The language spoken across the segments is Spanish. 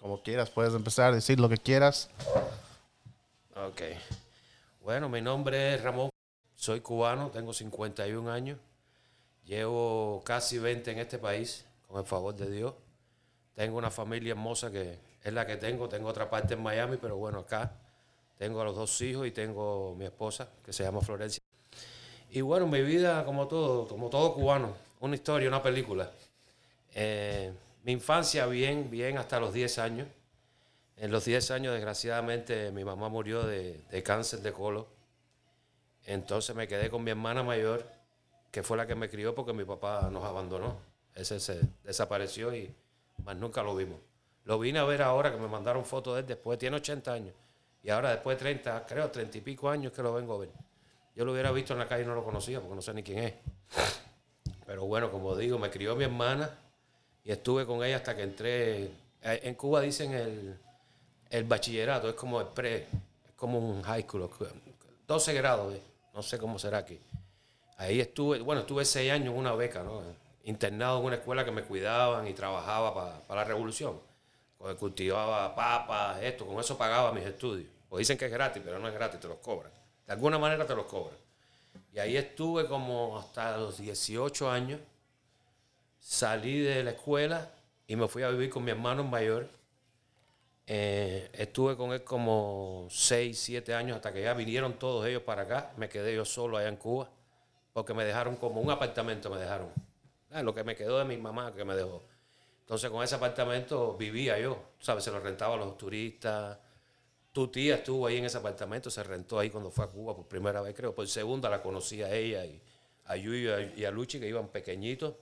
Como quieras, puedes empezar a decir lo que quieras. Ok. Bueno, mi nombre es Ramón. Soy cubano, tengo 51 años. Llevo casi 20 en este país, con el favor de Dios. Tengo una familia hermosa que es la que tengo. Tengo otra parte en Miami, pero bueno, acá tengo a los dos hijos y tengo mi esposa, que se llama Florencia. Y bueno, mi vida, como todo, como todo cubano, una historia, una película. Eh, mi infancia bien, bien hasta los 10 años. En los 10 años, desgraciadamente, mi mamá murió de, de cáncer de colon. Entonces me quedé con mi hermana mayor, que fue la que me crió porque mi papá nos abandonó. Ese se desapareció y más nunca lo vimos. Lo vine a ver ahora que me mandaron fotos de él después, tiene 80 años. Y ahora después de 30, creo 30 y pico años que lo vengo a ver. Yo lo hubiera visto en la calle y no lo conocía porque no sé ni quién es. Pero bueno, como digo, me crió mi hermana y estuve con ella hasta que entré. eh, En Cuba dicen el, el bachillerato, es como el pre, es como un high school, 12 grados, no sé cómo será aquí. Ahí estuve, bueno, estuve seis años en una beca, ¿no? Internado en una escuela que me cuidaban y trabajaba para la revolución. Cultivaba papas, esto, con eso pagaba mis estudios. Pues dicen que es gratis, pero no es gratis, te los cobran. De alguna manera te los cobran. Y ahí estuve como hasta los 18 años. Salí de la escuela y me fui a vivir con mi hermano mayor. Eh, estuve con él como 6, 7 años hasta que ya vinieron todos ellos para acá. Me quedé yo solo allá en Cuba porque me dejaron como un apartamento, me dejaron. Ah, lo que me quedó de mi mamá que me dejó. Entonces con ese apartamento vivía yo, ¿sabes? Se lo rentaba a los turistas. Tu tía estuvo ahí en ese apartamento, se rentó ahí cuando fue a Cuba por primera vez, creo. Por segunda la conocí a ella y a Yuyo y a Luchi, que iban pequeñitos.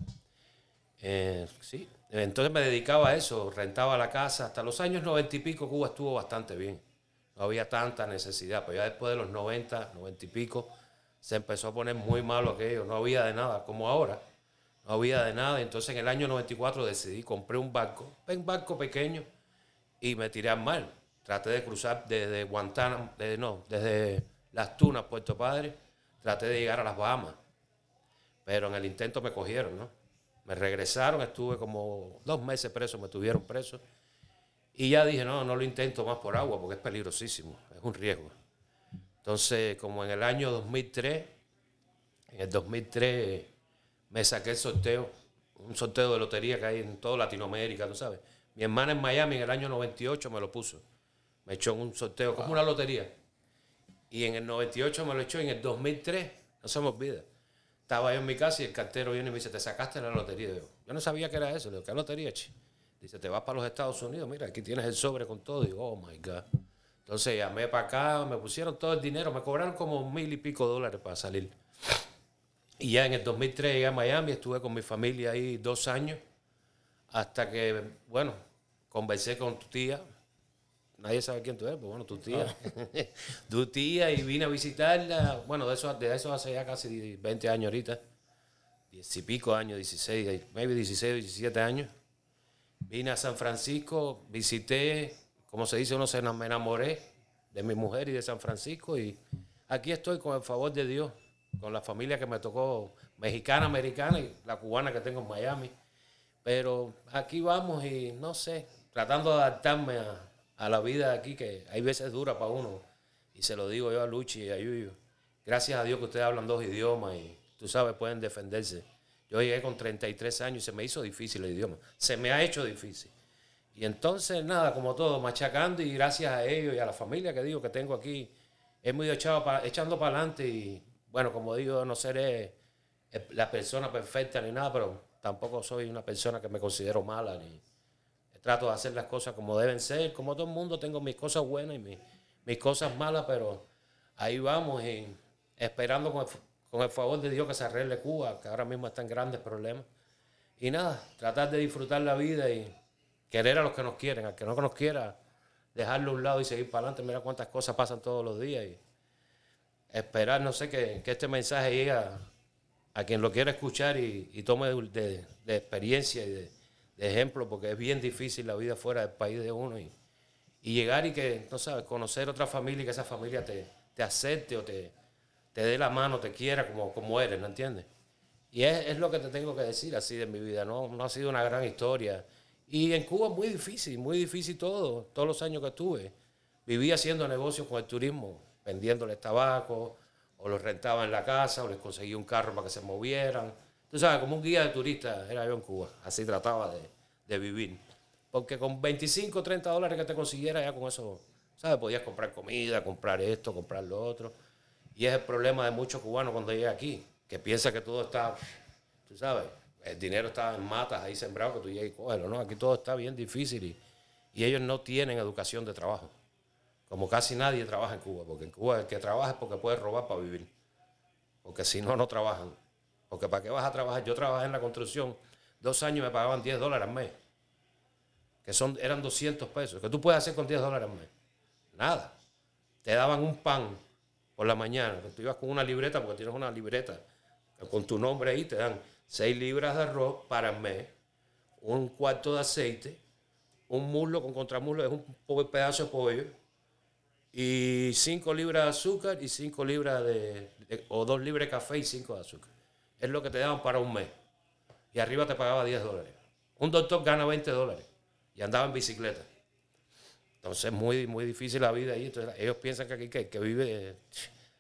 Eh, sí, entonces me dedicaba a eso, rentaba la casa. Hasta los años noventa y pico Cuba estuvo bastante bien. No había tanta necesidad, pero ya después de los 90, 90 y pico, se empezó a poner muy malo aquello. No había de nada, como ahora. No había de nada. Entonces en el año 94 decidí, compré un barco, un barco pequeño, y me tiré al mar. Traté de cruzar desde Guantánamo, desde, no, desde Las Tunas, Puerto Padre. Traté de llegar a las Bahamas. Pero en el intento me cogieron, ¿no? Me regresaron, estuve como dos meses preso, me tuvieron preso. Y ya dije, no, no lo intento más por agua porque es peligrosísimo, es un riesgo. Entonces, como en el año 2003, en el 2003 me saqué el sorteo, un sorteo de lotería que hay en toda Latinoamérica, ¿tú sabes? Mi hermana en Miami en el año 98 me lo puso. Me echó en un sorteo, como una lotería. Y en el 98 me lo echó, y en el 2003, no se me olvida. Estaba yo en mi casa y el cartero viene y me dice, te sacaste la lotería. Yo, no sabía que era eso. Le digo, ¿qué lotería, chi? Dice, te vas para los Estados Unidos, mira, aquí tienes el sobre con todo. Y digo, oh my God. Entonces llamé para acá, me pusieron todo el dinero, me cobraron como mil y pico dólares para salir. Y ya en el 2003 llegué a Miami, estuve con mi familia ahí dos años, hasta que, bueno, conversé con tu tía. Nadie sabe quién tú eres, pues bueno, tu tía. tu tía y vine a visitarla. Bueno, de eso, de eso hace ya casi 20 años ahorita. Diez y pico años, 16, maybe 16 o 17 años. Vine a San Francisco, visité, como se dice, uno se me enamoré de mi mujer y de San Francisco y aquí estoy con el favor de Dios, con la familia que me tocó, mexicana, americana y la cubana que tengo en Miami. Pero aquí vamos y no sé, tratando de adaptarme a, a la vida aquí, que hay veces dura para uno. Y se lo digo yo a Luchi y a Yuyo. Gracias a Dios que ustedes hablan dos idiomas y tú sabes, pueden defenderse. Yo llegué con 33 años y se me hizo difícil el idioma. Se me ha hecho difícil. Y entonces, nada, como todo, machacando y gracias a ellos y a la familia que digo que tengo aquí, hemos ido echado pa- echando para adelante y, bueno, como digo, no seré eh, la persona perfecta ni nada, pero tampoco soy una persona que me considero mala ni trato de hacer las cosas como deben ser. Como todo el mundo, tengo mis cosas buenas y mis, mis cosas malas, pero ahí vamos y esperando con el, con el favor de Dios que se arregle Cuba, que ahora mismo está en grandes problemas. Y nada, tratar de disfrutar la vida y querer a los que nos quieren, al que no nos quiera, dejarlo a un lado y seguir para adelante. Mira cuántas cosas pasan todos los días. Y esperar, no sé, que, que este mensaje llegue a, quien lo quiera escuchar y, tome de, de experiencia y de, de ejemplo, porque es bien difícil la vida fuera del país de uno y, y llegar y que, no sabes, conocer otra familia y que esa familia te, te acepte o te, te dé la mano, te quiera como, como eres, ¿no entiendes? Y es, es lo que te tengo que decir así de mi vida, no, no ha sido una gran historia. Y en Cuba muy difícil, muy difícil todo, todos los años que estuve. Viví haciendo negocios con el turismo, vendiéndoles tabaco, o los rentaba en la casa, o les conseguía un carro para que se movieran. Tú sabes, como un guía de turista era yo en Cuba, así trataba de, de vivir. Porque con 25, 30 dólares que te consiguiera, ya con eso, ¿sabes? Podías comprar comida, comprar esto, comprar lo otro. Y es el problema de muchos cubanos cuando llegan aquí, que piensan que todo está, tú sabes, el dinero está en matas ahí sembrado, que tú llegas y cógelo, ¿no? Aquí todo está bien difícil y, y ellos no tienen educación de trabajo. Como casi nadie trabaja en Cuba, porque en Cuba el que trabaja es porque puede robar para vivir. Porque si no, no trabajan. Porque ¿para qué vas a trabajar? Yo trabajé en la construcción, dos años me pagaban 10 dólares al mes, que son, eran 200 pesos. ¿Qué tú puedes hacer con 10 dólares al mes? Nada. Te daban un pan por la mañana, tú ibas con una libreta, porque tienes una libreta con tu nombre ahí, te dan 6 libras de arroz para el mes, un cuarto de aceite, un muslo con contramuslo, es un pedazo de pollo, y 5 libras de azúcar y 5 libras de, de- o 2 libras de café y 5 de azúcar. Es lo que te daban para un mes. Y arriba te pagaba 10 dólares. Un doctor gana 20 dólares y andaba en bicicleta. Entonces es muy, muy difícil la vida ahí. Entonces, ellos piensan que aquí que, que vive eh,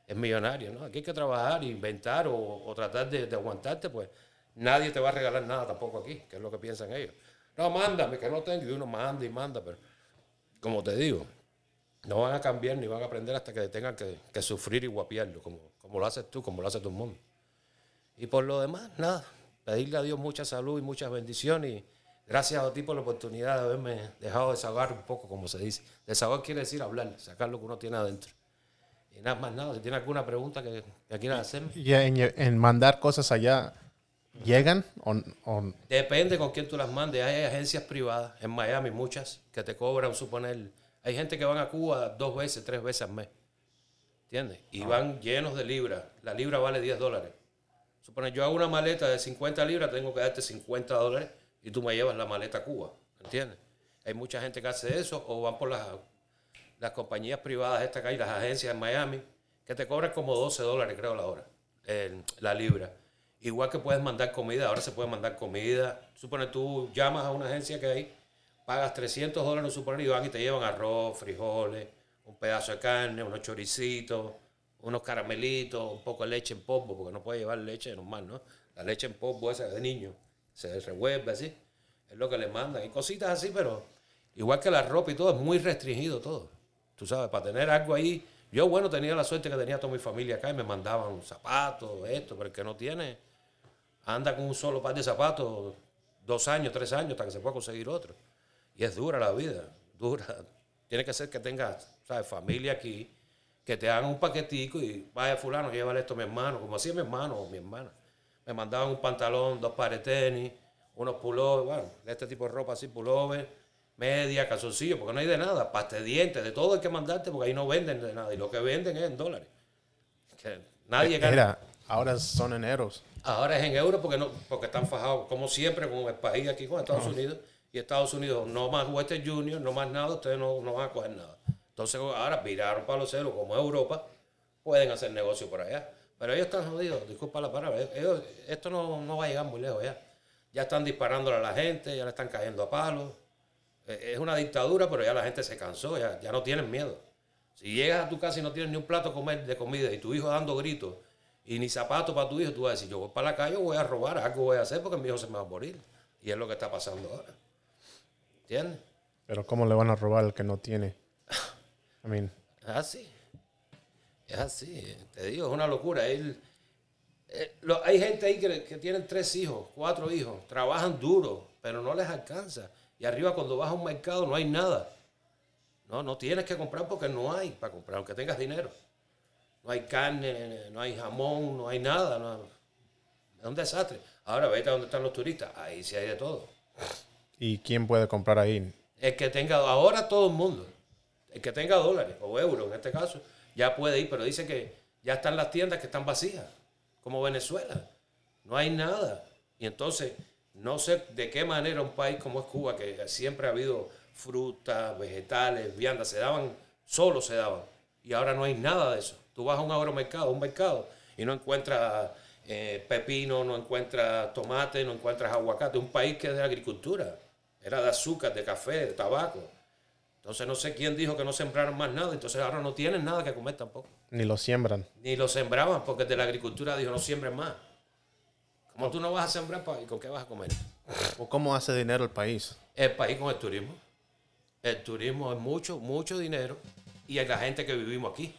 es millonario, ¿no? Aquí hay que trabajar, inventar o, o tratar de, de aguantarte, pues nadie te va a regalar nada tampoco aquí, que es lo que piensan ellos. No, mándame, que no tengo. Y uno manda y manda, pero como te digo, no van a cambiar ni van a aprender hasta que tengan que, que sufrir y guapiarlo, como, como lo haces tú, como lo hace todo el mundo. Y por lo demás, nada, pedirle a Dios mucha salud y muchas bendiciones. Y gracias a ti por la oportunidad de haberme dejado desahogar un poco, como se dice. Desahogar quiere decir hablar, sacar lo que uno tiene adentro. Y nada más nada, si tienes alguna pregunta que, que quieras hacerme. Y en, en mandar cosas allá, ¿llegan? O, o- Depende con quién tú las mandes. Hay agencias privadas en Miami, muchas, que te cobran, suponer. Hay gente que van a Cuba dos veces, tres veces al mes. ¿Entiendes? Y van llenos de libras. La libra vale 10 dólares. Suponer, yo hago una maleta de 50 libras, tengo que darte 50 dólares y tú me llevas la maleta a Cuba. ¿Entiendes? Hay mucha gente que hace eso o van por las, las compañías privadas, estas que hay, las agencias en Miami, que te cobran como 12 dólares, creo, la hora, la libra. Igual que puedes mandar comida, ahora se puede mandar comida. Supone tú llamas a una agencia que hay, pagas 300 dólares, supone, y van y te llevan arroz, frijoles, un pedazo de carne, unos choricitos, unos caramelitos, un poco de leche en polvo, porque no puedes llevar leche normal, ¿no? La leche en polvo esa de niño, se revuelve así. Es lo que le mandan. Y cositas así, pero igual que la ropa y todo, es muy restringido todo. Tú sabes, para tener algo ahí. Yo, bueno, tenía la suerte que tenía toda mi familia acá y me mandaban zapatos, esto, pero el que no tiene, anda con un solo par de zapatos dos años, tres años, hasta que se pueda conseguir otro. Y es dura la vida, dura. Tiene que ser que tengas, ¿sabes? Familia aquí, que te hagan un paquetico y vaya fulano, llévale esto a mi hermano, como hacía mi hermano o mi hermana. Me mandaban un pantalón, dos pares de tenis, unos pullovers, bueno, de este tipo de ropa así, pullover, media, calzoncillos, porque no hay de nada, pasta de dientes, de todo hay que mandarte porque ahí no venden de nada y lo que venden es en dólares. Que nadie gana. Mira, ahora son eneros. Ahora es en euros porque no, porque están fajados, como siempre, con el país aquí, con Estados Unidos. Y Estados Unidos, no más Western Junior, no más nada, ustedes no, no van a coger nada. Entonces ahora viraron para los ceros, como Europa, pueden hacer negocio por allá. Pero ellos están jodidos, disculpa la palabra, ellos- esto no, no va a llegar muy lejos ya. Ya están disparándole a la gente, ya le están cayendo a palos. Eh, Es una dictadura, pero ya la gente se cansó, ya, ya no tienen miedo. Si llegas a tu casa y no tienes ni un plato comer de comida y tu hijo dando gritos y ni zapatos para tu hijo, tú vas a decir, yo voy para la calle, voy a robar, algo voy a hacer porque mi hijo se me va a morir. Y es lo que está pasando ahora. ¿Entiendes? Pero ¿cómo le van a robar al que no tiene? I mean, Es así. Es así. Te digo, es una locura. Él- eh, lo- hay gente ahí que, que tienen tres hijos, cuatro hijos, trabajan duro, pero no les alcanza. Y arriba cuando vas a un mercado no hay nada. No, no tienes que comprar porque no hay para comprar, aunque tengas dinero. No hay carne, no hay jamón, no hay nada. no- es un desastre. Ahora vete a donde están los turistas, ahí sí hay de todo. ¿y quién puede comprar ahí? El que tenga, ahora todo el mundo, el que tenga dólares o euros en este caso, ya puede ir, pero dice que Ya están las tiendas que están vacías, como Venezuela. No hay nada. Y entonces, no sé de qué manera un país como es Cuba, que siempre ha habido frutas, vegetales, viandas, se daban, solo se daban. Y ahora no hay nada de eso. Tú vas a un agromercado, un mercado, y no encuentras eh, pepino, no encuentras tomate, no encuentras aguacate. Un país que es de agricultura. Era de azúcar, de café, de tabaco. Entonces no sé quién dijo que no sembraron más nada. Entonces ahora no tienen nada que comer tampoco. Ni lo siembran. Ni lo sembraban porque de la agricultura dijo no siembren más. ¿Cómo tú no vas a sembrar y con qué vas a comer? ¿O cómo hace dinero el país? El país con el turismo. El turismo es mucho, mucho dinero y es la gente que vivimos aquí.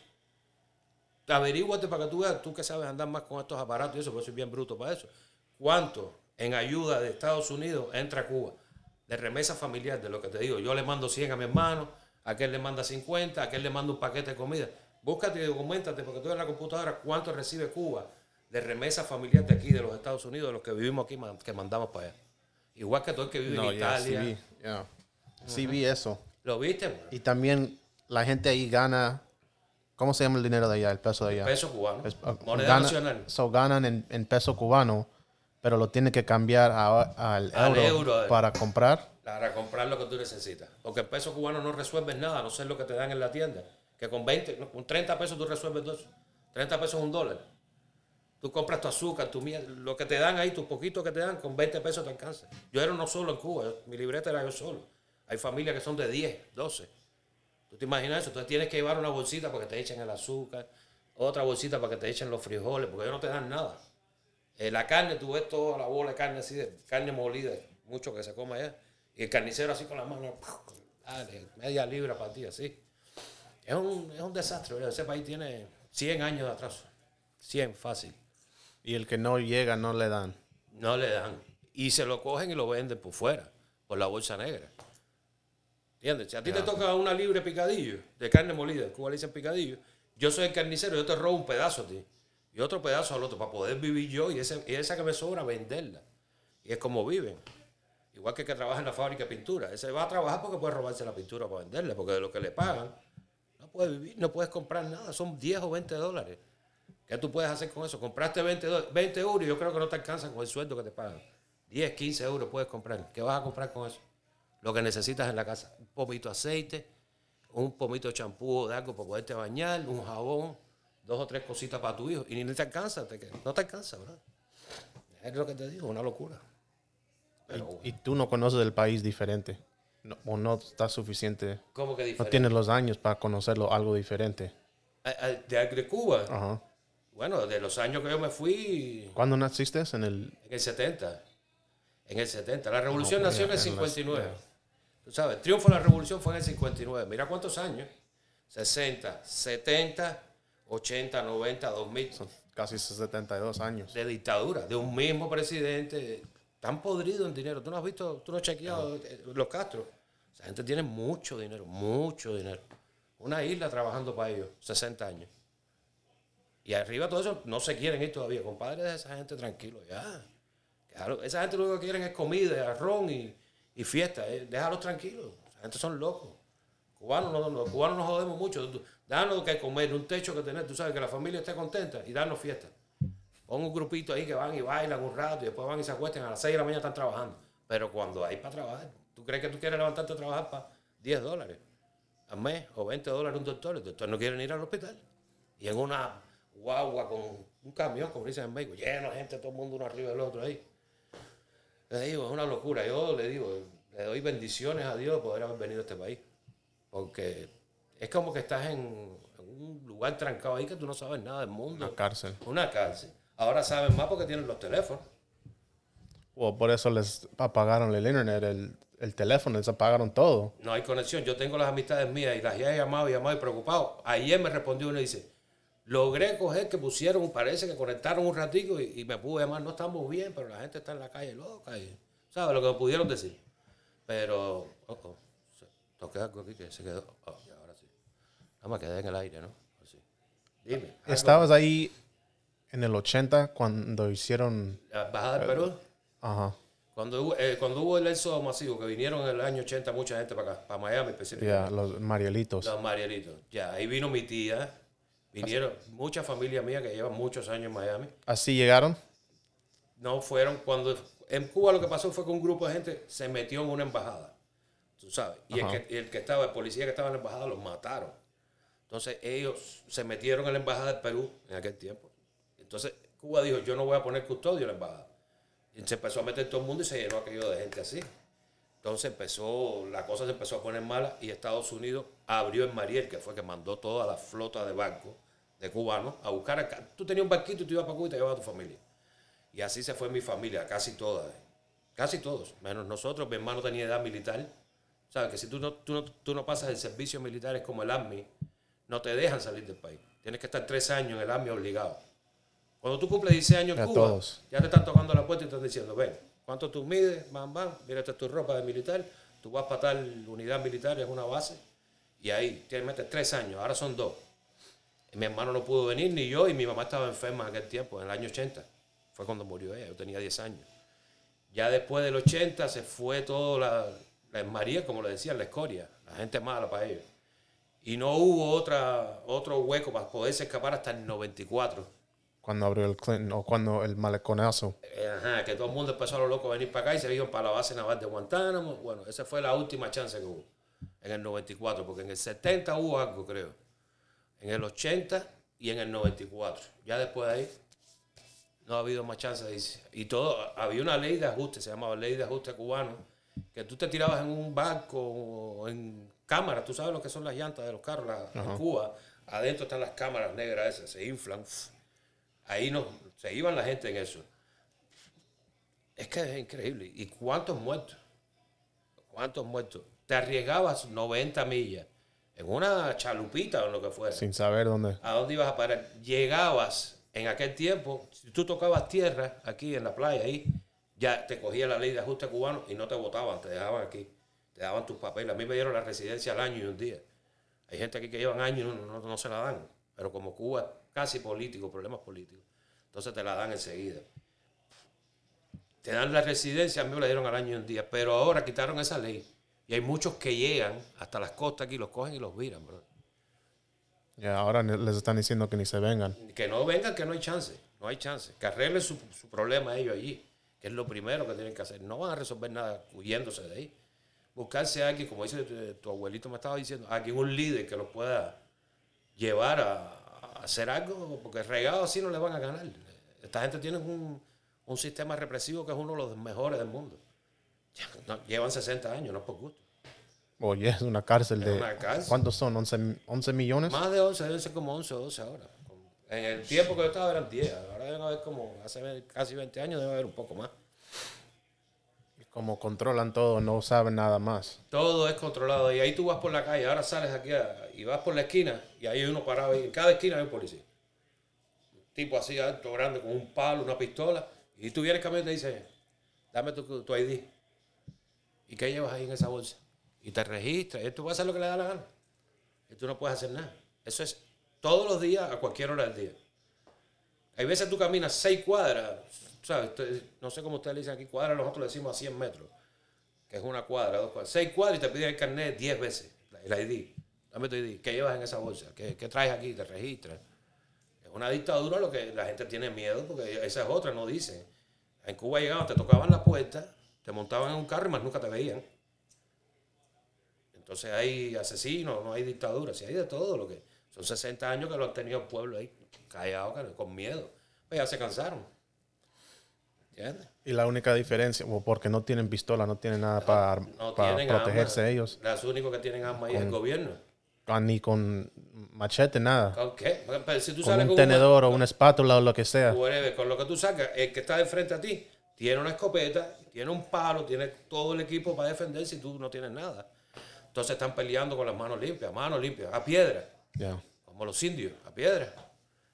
Averíguate para que tú veas, tú que sabes andar más con estos aparatos y eso, porque soy bien bruto para eso. ¿Cuánto en ayuda de Estados Unidos entra Cuba? De remesa familiar, de lo que te digo. Yo le mando 100 a mi hermano, a aquel le manda 50, a aquel le mando un paquete de comida. Búscate y documentate, porque tú en la computadora cuánto recibe Cuba de remesa familiar de aquí, de los Estados Unidos, de los que vivimos aquí, que mandamos para allá. Igual que todo el que vive en Italia. Sí vi, eso. ¿Lo viste? Y también la gente ahí gana ¿Cómo se llama el dinero de allá, el peso de allá? peso cubano. Ah, moneda nacional. So ganan en, peso cubano, pero lo tienen que cambiar al euro, para comprar. Para comprar lo que tú necesitas. Porque el peso cubano no resuelve nada, no sé lo que te dan en la tienda. Que con 20, con 30 pesos tú resuelves dos. 30 pesos es un dólar. Tú compras tu azúcar, tu miel, lo que te dan ahí, tu poquito que te dan, con 20 pesos te alcanza. Yo era no solo en Cuba, mi libreta era yo solo. Hay familias que son de 10, 12. ¿Tú te imaginas eso? Entonces tienes que llevar una bolsita para que te echen el azúcar, otra bolsita para que te echen los frijoles, porque ellos no te dan nada. Eh, la carne, tú ves toda la bola de carne así, de carne molida, mucho que se come allá. Y el carnicero así con la mano, media libra para ti, así. Es un, es un desastre. Ese país tiene 100 años de atraso. 100, fácil. Y el que no llega, no le dan. No le dan. Y se lo cogen y lo venden por fuera, por la bolsa negra. ¿Entiendes? Si a ti te toca una libre picadillo de carne molida, en Cuba le dicen picadillo, yo soy el carnicero, yo te robo un pedazo a ti y otro pedazo al otro para poder vivir yo y, ese, esa que me sobra venderla. Y es como viven. Igual que el que trabaja en la fábrica de pintura. Ese va a trabajar porque puede robarse la pintura para venderla, porque de lo que le pagan no puedes vivir, no puedes comprar nada. Son 10 o 20 dólares. ¿Qué tú puedes hacer con eso? Compraste 20, 20 euros y yo creo que no te alcanza con el sueldo que te pagan. 10, 15 euros puedes comprar. ¿Qué vas a comprar con eso? lo que necesitas en la casa. Un pomito de aceite, un pomito de champú de algo para poderte bañar, un jabón, dos o tres cositas para tu hijo. Y ni te alcanza, no te alcanza, ¿verdad? Es lo que te digo, una locura. y, tú no conoces el país diferente. o no está suficiente. ¿Cómo que diferente? No tienes los años para conocerlo algo diferente. ¿De, de Cuba? Ajá. Bueno, de los años que yo me fui. ¿Cuándo naciste? En el. En el 70. En el 70. La revolución nació en el 59. Tú sabes, el triunfo de la revolución fue en el 59. Mira cuántos años. 60, 70, 80, 90, 2000. Son casi 72 años. De dictadura, de un mismo presidente. Tan podrido en dinero. ¿Tú no has visto, tú no has chequeado eh, los Castro? Esa gente tiene mucho dinero, mucho dinero. Una isla trabajando para ellos, 60 años. Y arriba todo eso no se quieren ir todavía. Compadre, de esa gente tranquilo, ya. esa gente lo único que quieren es comida, arroz y, y fiesta. Eh, déjalos tranquilos. La gente son locos. Cubanos no, los cubanos nos jodemos mucho. Danos que comer, un techo que tener. Tú sabes que la familia esté contenta y darnos fiesta. Pon un grupito ahí que van y bailan un rato y después van y se acuestan. A las 6 de la mañana están trabajando. Pero cuando hay para trabajar, ¿tú crees que tú quieres levantarte a trabajar para 10 dólares al mes o 20 dólares un doctor? El doctor no quiere ir al hospital. Y en una guagua con un camión, como dicen en México, lleno de gente, todo el mundo uno arriba del otro ahí. Le digo, es una locura. Yo le digo, le doy bendiciones a Dios de poder haber venido a este país. Porque es como que estás en, un lugar trancado ahí que tú no sabes nada del mundo. Una cárcel. Una cárcel. Ahora saben más porque tienen los teléfonos. O por eso les apagaron el internet, el, teléfono, les apagaron todo. No hay conexión. Yo tengo las amistades mías y las he llamado y llamado y preocupado. Ayer me respondió uno y dice, logré coger que pusieron, parece que conectaron un ratico y, me pude llamar, no estamos bien, pero la gente está en la calle loca. Y, ¿Sabes lo que me pudieron decir? Pero, oh, oh, toqué algo aquí que se quedó. Oh, ahora sí. No me quedé en el aire, ¿no? Dime. ¿Estabas ahí en el 80 cuando hicieron... ¿La bajada del Perú? Ajá. Cuando hubo, eh, cuando hubo el éxodo masivo, que vinieron en el año 80 mucha gente para acá, para Miami específicamente. Ya, los Marielitos. Los Marielitos. Ya, ahí vino mi tía, Vinieron muchas familias mías que llevan muchos años en Miami. ¿Así llegaron? No fueron cuando... En Cuba lo que pasó fue que un grupo de gente se metió en una embajada, tú sabes. Y el que, el que, estaba, el policía que estaba en la embajada, los mataron. Entonces ellos se metieron en la embajada del Perú en aquel tiempo. Entonces Cuba dijo, yo no voy a poner custodio en la embajada. Y se empezó a meter todo el mundo y se llenó aquello de gente así. Entonces empezó, la cosa se empezó a poner mala y Estados Unidos abrió en Mariel, que fue que mandó toda la flota de barcos de cubanos a buscar acá. Tú tenías un barquito y tú ibas para Cuba y te llevabas a tu familia. Y así se fue mi familia, casi toda. Casi todos, menos nosotros. Mi hermano tenía edad militar. ¿Sabes? Que si tú no, tú no, tú no pasas el servicio militar, es como el ARMY, no te dejan salir del país. Tienes que estar tres años en el ARMY obligado. Cuando tú cumples 16 años en Cuba, ya te están tocando la puerta y te están diciendo, ven, ¿cuánto tú mides? Bam, bam, mira, esta es tu ropa de militar, tú vas para tal unidad militar, es una base, y ahí tienes que meter tres años, ahora son dos. mi hermano no pudo venir, ni yo, y mi mamá estaba enferma en aquel tiempo, en el año 80. Fue cuando murió ella, yo tenía 10 años. Ya después del 80 se fue todo la, la María, como le decían, la escoria, la gente mala para ellos. Y no hubo otra, otro hueco para poderse escapar hasta el 94 cuando abrió el Clinton o cuando el maleconazo. Eh, ajá, que todo el mundo empezó a lo loco a venir para acá y se iban para la base naval de Guantánamo. Bueno, esa fue la última chance que hubo en el 94, porque en el 70 hubo algo, creo. En el 80 y en el 94. Ya después de ahí no ha habido más chance, dice. Y todo, había una ley de ajuste, se llamaba ley de ajuste cubano, que tú te tirabas en un barco o en cámara, tú sabes lo que son las llantas de los carros en Cuba, adentro están las cámaras negras esas, se inflan. Ahí no, se iban la gente en eso. Es que es increíble. ¿Y cuántos muertos? ¿Cuántos muertos? Te arriesgabas 90 millas en una chalupita o lo que fuera. Sin saber dónde. ¿A dónde ibas a parar? Llegabas en aquel tiempo, si tú tocabas tierra aquí en la playa, ahí, ya te cogía la ley de ajuste cubano y no te votaban, te dejaban aquí. Te daban tus papeles. A mí me dieron la residencia al año y un día. Hay gente aquí que llevan años y no, no se la dan. Pero como Cuba casi político, problemas políticos. Entonces te la dan enseguida. Te dan la residencia, a mí me la dieron al año y un día, pero ahora quitaron esa ley. Y hay muchos que llegan hasta las costas aquí, los cogen y los viran, bro. Ya, ahora les están diciendo que ni se vengan. Que no vengan, que no hay chance. No hay chance. Que arreglen su, su problema ellos allí, que es lo primero que tienen que hacer. No van a resolver nada huyéndose de ahí. Buscarse a alguien, como dice tu, tu abuelito me estaba diciendo, alguien, un líder que los pueda llevar a, hacer algo, porque regado así no le van a ganar. Esta gente tiene un, un sistema represivo que es uno de los mejores del mundo. Llevan 60 años, no es por gusto. Oye, es una cárcel de... ¿Cuántos son? ¿11, 11 millones? Más de 11, deben ser como 11 o 12 ahora. En el tiempo que yo estaba eran 10. Ahora deben haber como, hace casi 20 años debe haber un poco más. Como controlan todo, no saben nada más. Todo es controlado. Y ahí tú vas por la calle, ahora sales aquí y vas por la esquina y ahí hay uno parado. Y en cada esquina hay un policía. Un tipo así alto, grande, con un palo, una pistola. Y tú vienes caminando y te dice, dame tu, tu ID. ¿Y qué llevas ahí en esa bolsa? Y te registras. Y tú vas a hacer lo que le da la gana. Y tú no puedes hacer nada. Eso es todos los días, a cualquier hora del día. Hay veces tú caminas seis cuadras, no sé cómo ustedes le dicen aquí, cuadra, nosotros le decimos a 100 metros, que es una cuadra, dos cuadras. Seis cuadras y te piden el carnet 10 veces, el ID. Dame tu ID. ¿Qué llevas en esa bolsa? ¿Qué, traes aquí? Te registras. Es una dictadura lo que la gente tiene miedo, porque esa es otra, no dicen. En Cuba llegaban, te tocaban la puerta, te montaban en un carro y más nunca te veían. Entonces hay asesinos, no hay dictadura, si hay de todo lo que. Son 60 años que lo han tenido el pueblo ahí, callado, con miedo. Pues ya se cansaron. Y la única diferencia, porque no tienen pistola, no tienen nada para, protegerse ellos. Los únicos que tienen armas ahí es el gobierno. Ah, ni con machete, nada. ¿Con qué? Si tú con un tenedor o una espátula o lo que sea. con lo que tú sacas, el que está de frente a ti tiene una escopeta, tiene un palo, tiene todo el equipo para defenderse y tú no tienes nada. Entonces están peleando con las manos limpias, manos limpias, a piedra. Como los indios, a piedra.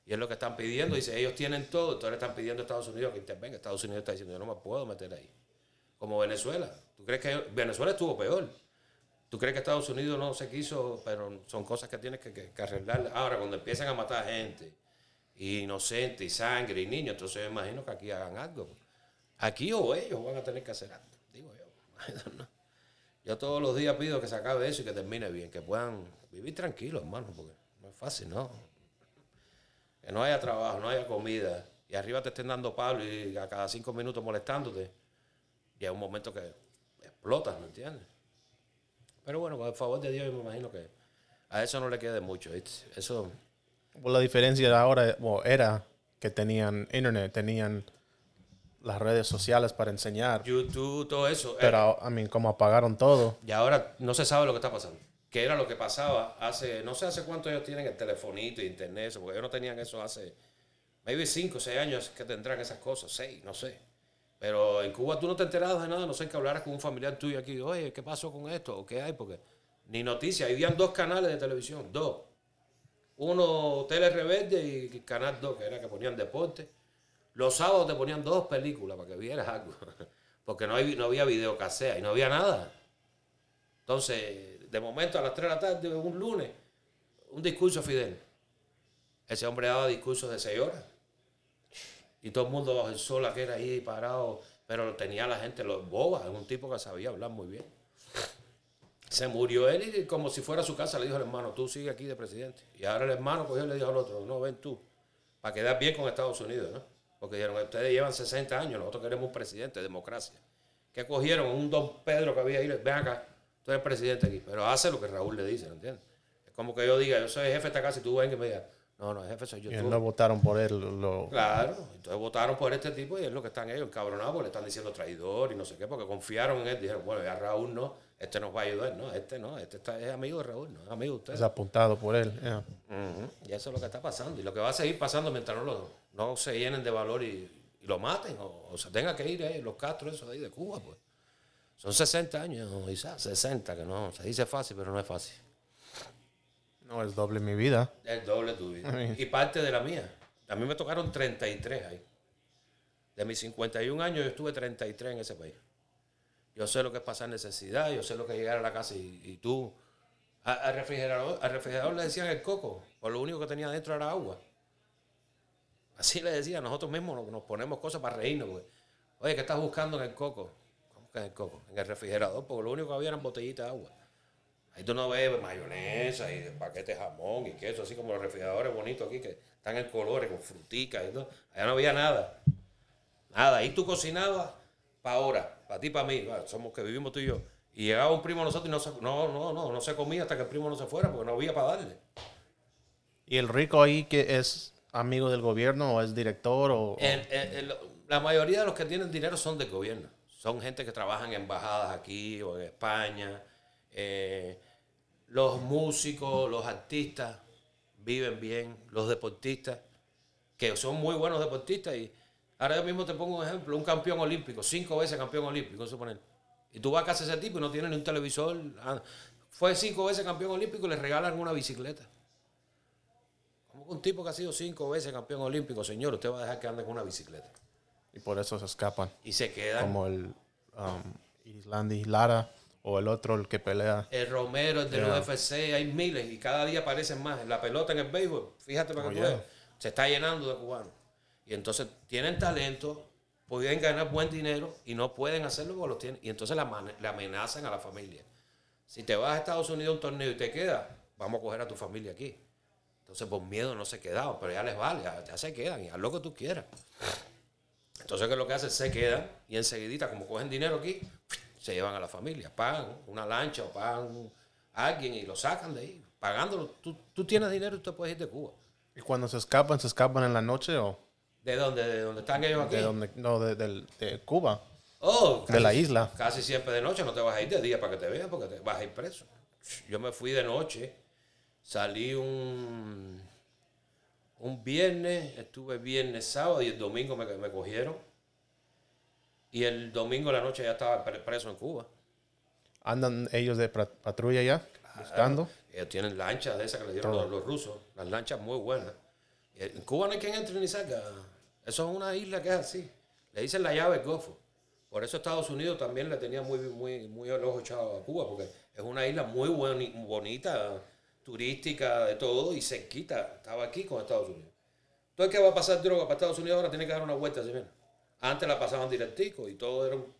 Y es lo que están pidiendo. Dice, ellos tienen todo, entonces están pidiendo a Estados Unidos que intervenga. Estados Unidos está diciendo, yo no me puedo meter ahí. Como Venezuela. ¿Tú crees que Venezuela estuvo peor? ¿Tú crees que Estados Unidos no se quiso? Pero son cosas que tienes que, arreglar. Ahora, cuando empiezan a matar gente, inocente, y sangre, y niños, entonces yo imagino que aquí hagan algo. Aquí o ellos van a tener que hacer algo, digo yo. Yo todos los días pido que se acabe eso y que termine bien, que puedan vivir tranquilos, hermano, porque no es fácil, ¿no? que no haya trabajo, no haya comida, y arriba te estén dando palo y a cada cinco minutos molestándote, y un momento que explotas, ¿me entiendes? Pero bueno, con el favor de Dios, me imagino que a eso no le quede mucho. Eso. la diferencia ahora era que tenían internet, tenían las redes sociales para enseñar. YouTube, todo eso. Pero, a mí, como apagaron todo. Y ahora no se sabe lo que está pasando. Que era lo que pasaba hace, no sé hace cuánto ellos tienen el telefonito, internet, porque ellos no tenían eso hace, maybe 5 o 6 años que tendrán esas cosas, 6, no sé. Pero en Cuba tú no te enterabas de nada, no sé que hablaras con un familiar tuyo aquí, oye, ¿qué pasó con esto? ¿O qué hay? Porque ni noticias, habían dos canales de televisión, dos. Uno Tele Rebelde y Canal 2, que era que ponían deporte los sábados te ponían dos películas para que vieras algo. Porque no, hay, no había videocasea y no había nada. Entonces, de momento a las 3 de la tarde, un lunes, un discurso Fidel. Ese hombre daba discursos de 6 horas. Y todo el mundo bajo el sol, que era ahí parado. Pero tenía la gente los bobas, un tipo que sabía hablar muy bien. Se murió él y como si fuera a su casa le dijo al hermano, tú sigue aquí de presidente. Y ahora el hermano cogió y le dijo al otro, no, ven tú, para quedar bien con Estados Unidos, ¿no? Porque dijeron, ustedes llevan 60 años, nosotros queremos un presidente, democracia. ¿Qué cogieron? Un don Pedro que había ahí, ven acá, tú eres presidente aquí. Pero hace lo que Raúl le dice, ¿no entiendes? Es como que yo diga, yo soy jefe de esta casa y tú ven y me digas, no, no, jefe soy yo. Y no votaron por él. Claro, entonces votaron por este tipo y es lo que están ellos, encabronados, porque le están diciendo traidor y no sé qué, porque confiaron en él. Dijeron, bueno, ya Raúl no, este nos va a ayudar. No, este no, este está, es amigo de Raúl, no es amigo de ustedes. Es apuntado por él. Y eso es lo que está pasando. Y lo que va a seguir pasando mientras no, lo, no se llenen de valor y y lo maten o, se tenga que ir los Castro esos de ahí de Cuba, pues. Son 60 años, quizás 60, que no, se dice fácil, pero no es fácil. No, es doble mi vida. Es doble tu vida. y parte de la mía. A mí me tocaron 33 ahí. De mis 51 años yo estuve 33 en ese país. Yo sé lo que es pasar necesidad, yo sé lo que es a la casa y, tú... Al refrigerador, al refrigerador le decían el coco, por lo único que tenía dentro era agua. Así le decía, nosotros mismos nos, ponemos cosas para reírnos. Oye, ¿qué estás buscando en el coco? ¿Cómo que en el coco? En el refrigerador, porque lo único que había eran botellitas de agua. Ahí tú no ves mayonesa y paquetes de jamón y queso, así como los refrigeradores bonitos aquí que están en colores, con fruticas y todo. Allá no había nada. Nada. Ahí tú cocinabas para ahora, para ti, para mí. somos que vivimos tú y yo. Y llegaba un primo a nosotros y no, no, no, no, no se comía hasta que el primo no se fuera porque no había para darle. Y el rico ahí que es amigo del gobierno o es director o, la mayoría de los que tienen dinero son del gobierno. Son gente que trabaja en embajadas aquí o en España. Eh, los músicos, los artistas viven bien, los deportistas, que son muy buenos deportistas. Y ahora yo mismo te pongo un ejemplo, un campeón olímpico, cinco veces campeón olímpico, suponer. Y tú vas a casa de ese tipo y no tiene ni un televisor. Ah, fue cinco veces campeón olímpico y le regalan una bicicleta un tipo que ha sido cinco veces campeón olímpico, señor, usted va a dejar que ande con una bicicleta. Y por eso se escapan. Y se quedan. Como el um, Islandis Lara o el otro, el que pelea. El Romero, el del UFC, hay miles y cada día aparecen más. La pelota en el béisbol, fíjate para que tú veas, se está llenando de cubanos. Y entonces tienen talento, pueden ganar buen dinero y no pueden hacerlo porque lo tienen. Y entonces le amenazan a la familia. Si te vas a Estados Unidos a un torneo y te quedas, vamos a coger a tu familia aquí. Entonces, por miedo no se quedaban, pero ya les vale, ya, se quedan y haz lo que tú quieras. Entonces, ¿qué es lo que hacen? Se quedan y enseguidita, como cogen dinero aquí, se llevan a la familia, pagan una lancha o pagan a alguien y lo sacan de ahí, pagándolo. Tú, tú tienes dinero y tú puedes ir de Cuba. ¿Y cuando se escapan, se escapan en la noche o...? ¿De dónde? ¿De dónde están ellos aquí? De donde, no, de, de Cuba. Oh, de la isla. Casi siempre de noche, no te vas a ir de día para que te vean porque te vas a ir preso. Yo me fui de noche Salí un, un viernes, estuve viernes, sábado y el domingo me, me cogieron. Y el domingo de la noche ya estaba preso en Cuba. ¿Andan ellos de patrulla ya? buscando. Ellos tienen lanchas de esas que le dieron los, rusos. Las lanchas muy buenas. En Cuba no hay quien entre ni salga. Eso es una isla que es así. Le dicen la llave del Golfo. Por eso Estados Unidos también le tenía muy, muy, muy el ojo echado a Cuba, porque es una isla muy bonita turística, de todo, y se quita. Estaba aquí con Estados Unidos. Entonces, ¿qué va a pasar droga para Estados Unidos ahora? Tiene que dar una vuelta, ¿sí? Antes la pasaban directico y todo era un,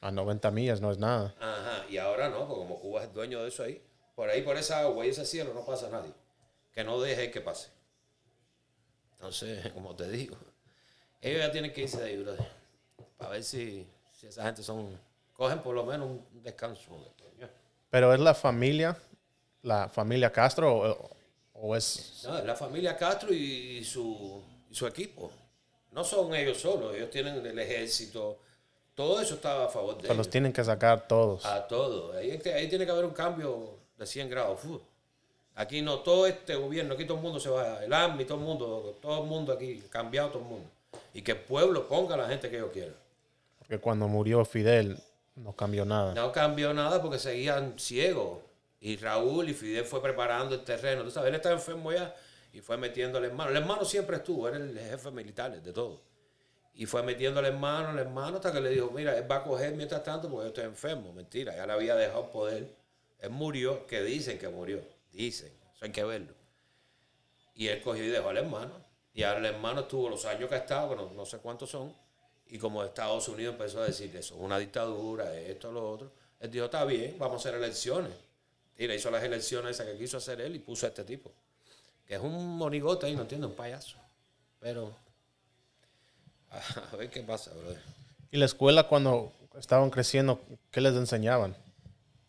A 90 millas no es nada. Ajá, y ahora no, porque como Cuba es el dueño de eso ahí, por ahí, por esa agua y ese cielo no pasa nadie. Que no deje que pase. Entonces, como te digo, ellos ya tienen que irse de ahí, brother. Para ver si, si esa gente son. cogen por lo menos un descanso. Pero es la familia, la familia Castro o, es. No, es la familia Castro y su, y su equipo. No son ellos solos, ellos tienen el ejército. Todo eso está a favor de ellos. los tienen que sacar todos. A todos. Ahí, ahí tiene que haber un cambio de 100 grados. Aquí no, todo este gobierno, aquí todo el mundo se va, el AMI, todo el mundo, todo el mundo aquí, cambiado todo el mundo. Y que el pueblo ponga a la gente que ellos quieran. Porque cuando murió Fidel no cambió nada. No cambió nada porque seguían ciegos. Y Raúl y Fidel fue preparando el terreno. Tú sabes, él estaba enfermo ya y fue metiéndole en mano. El hermano siempre estuvo, era el jefe militar de todo. Y fue metiéndole en mano, al hermano, hasta que le dijo, mira, él va a coger mientras tanto porque yo estoy enfermo. Mentira, ya le había dejado poder. Él murió, que dicen que murió. Dicen, eso hay que verlo. Y él cogió y dejó al hermano. Y ahora el hermano estuvo los años que ha estado, no, no sé cuántos son, y como Estados Unidos empezó a decir eso, una dictadura, esto, lo otro, él dijo, está bien, vamos a hacer elecciones. Y le hizo las elecciones esas que quiso hacer él y puso a este tipo. Que es un monigote ahí, no entiendo, un payaso. Pero, a ver qué pasa, brother. ¿Y la escuela cuando estaban creciendo, qué les enseñaban?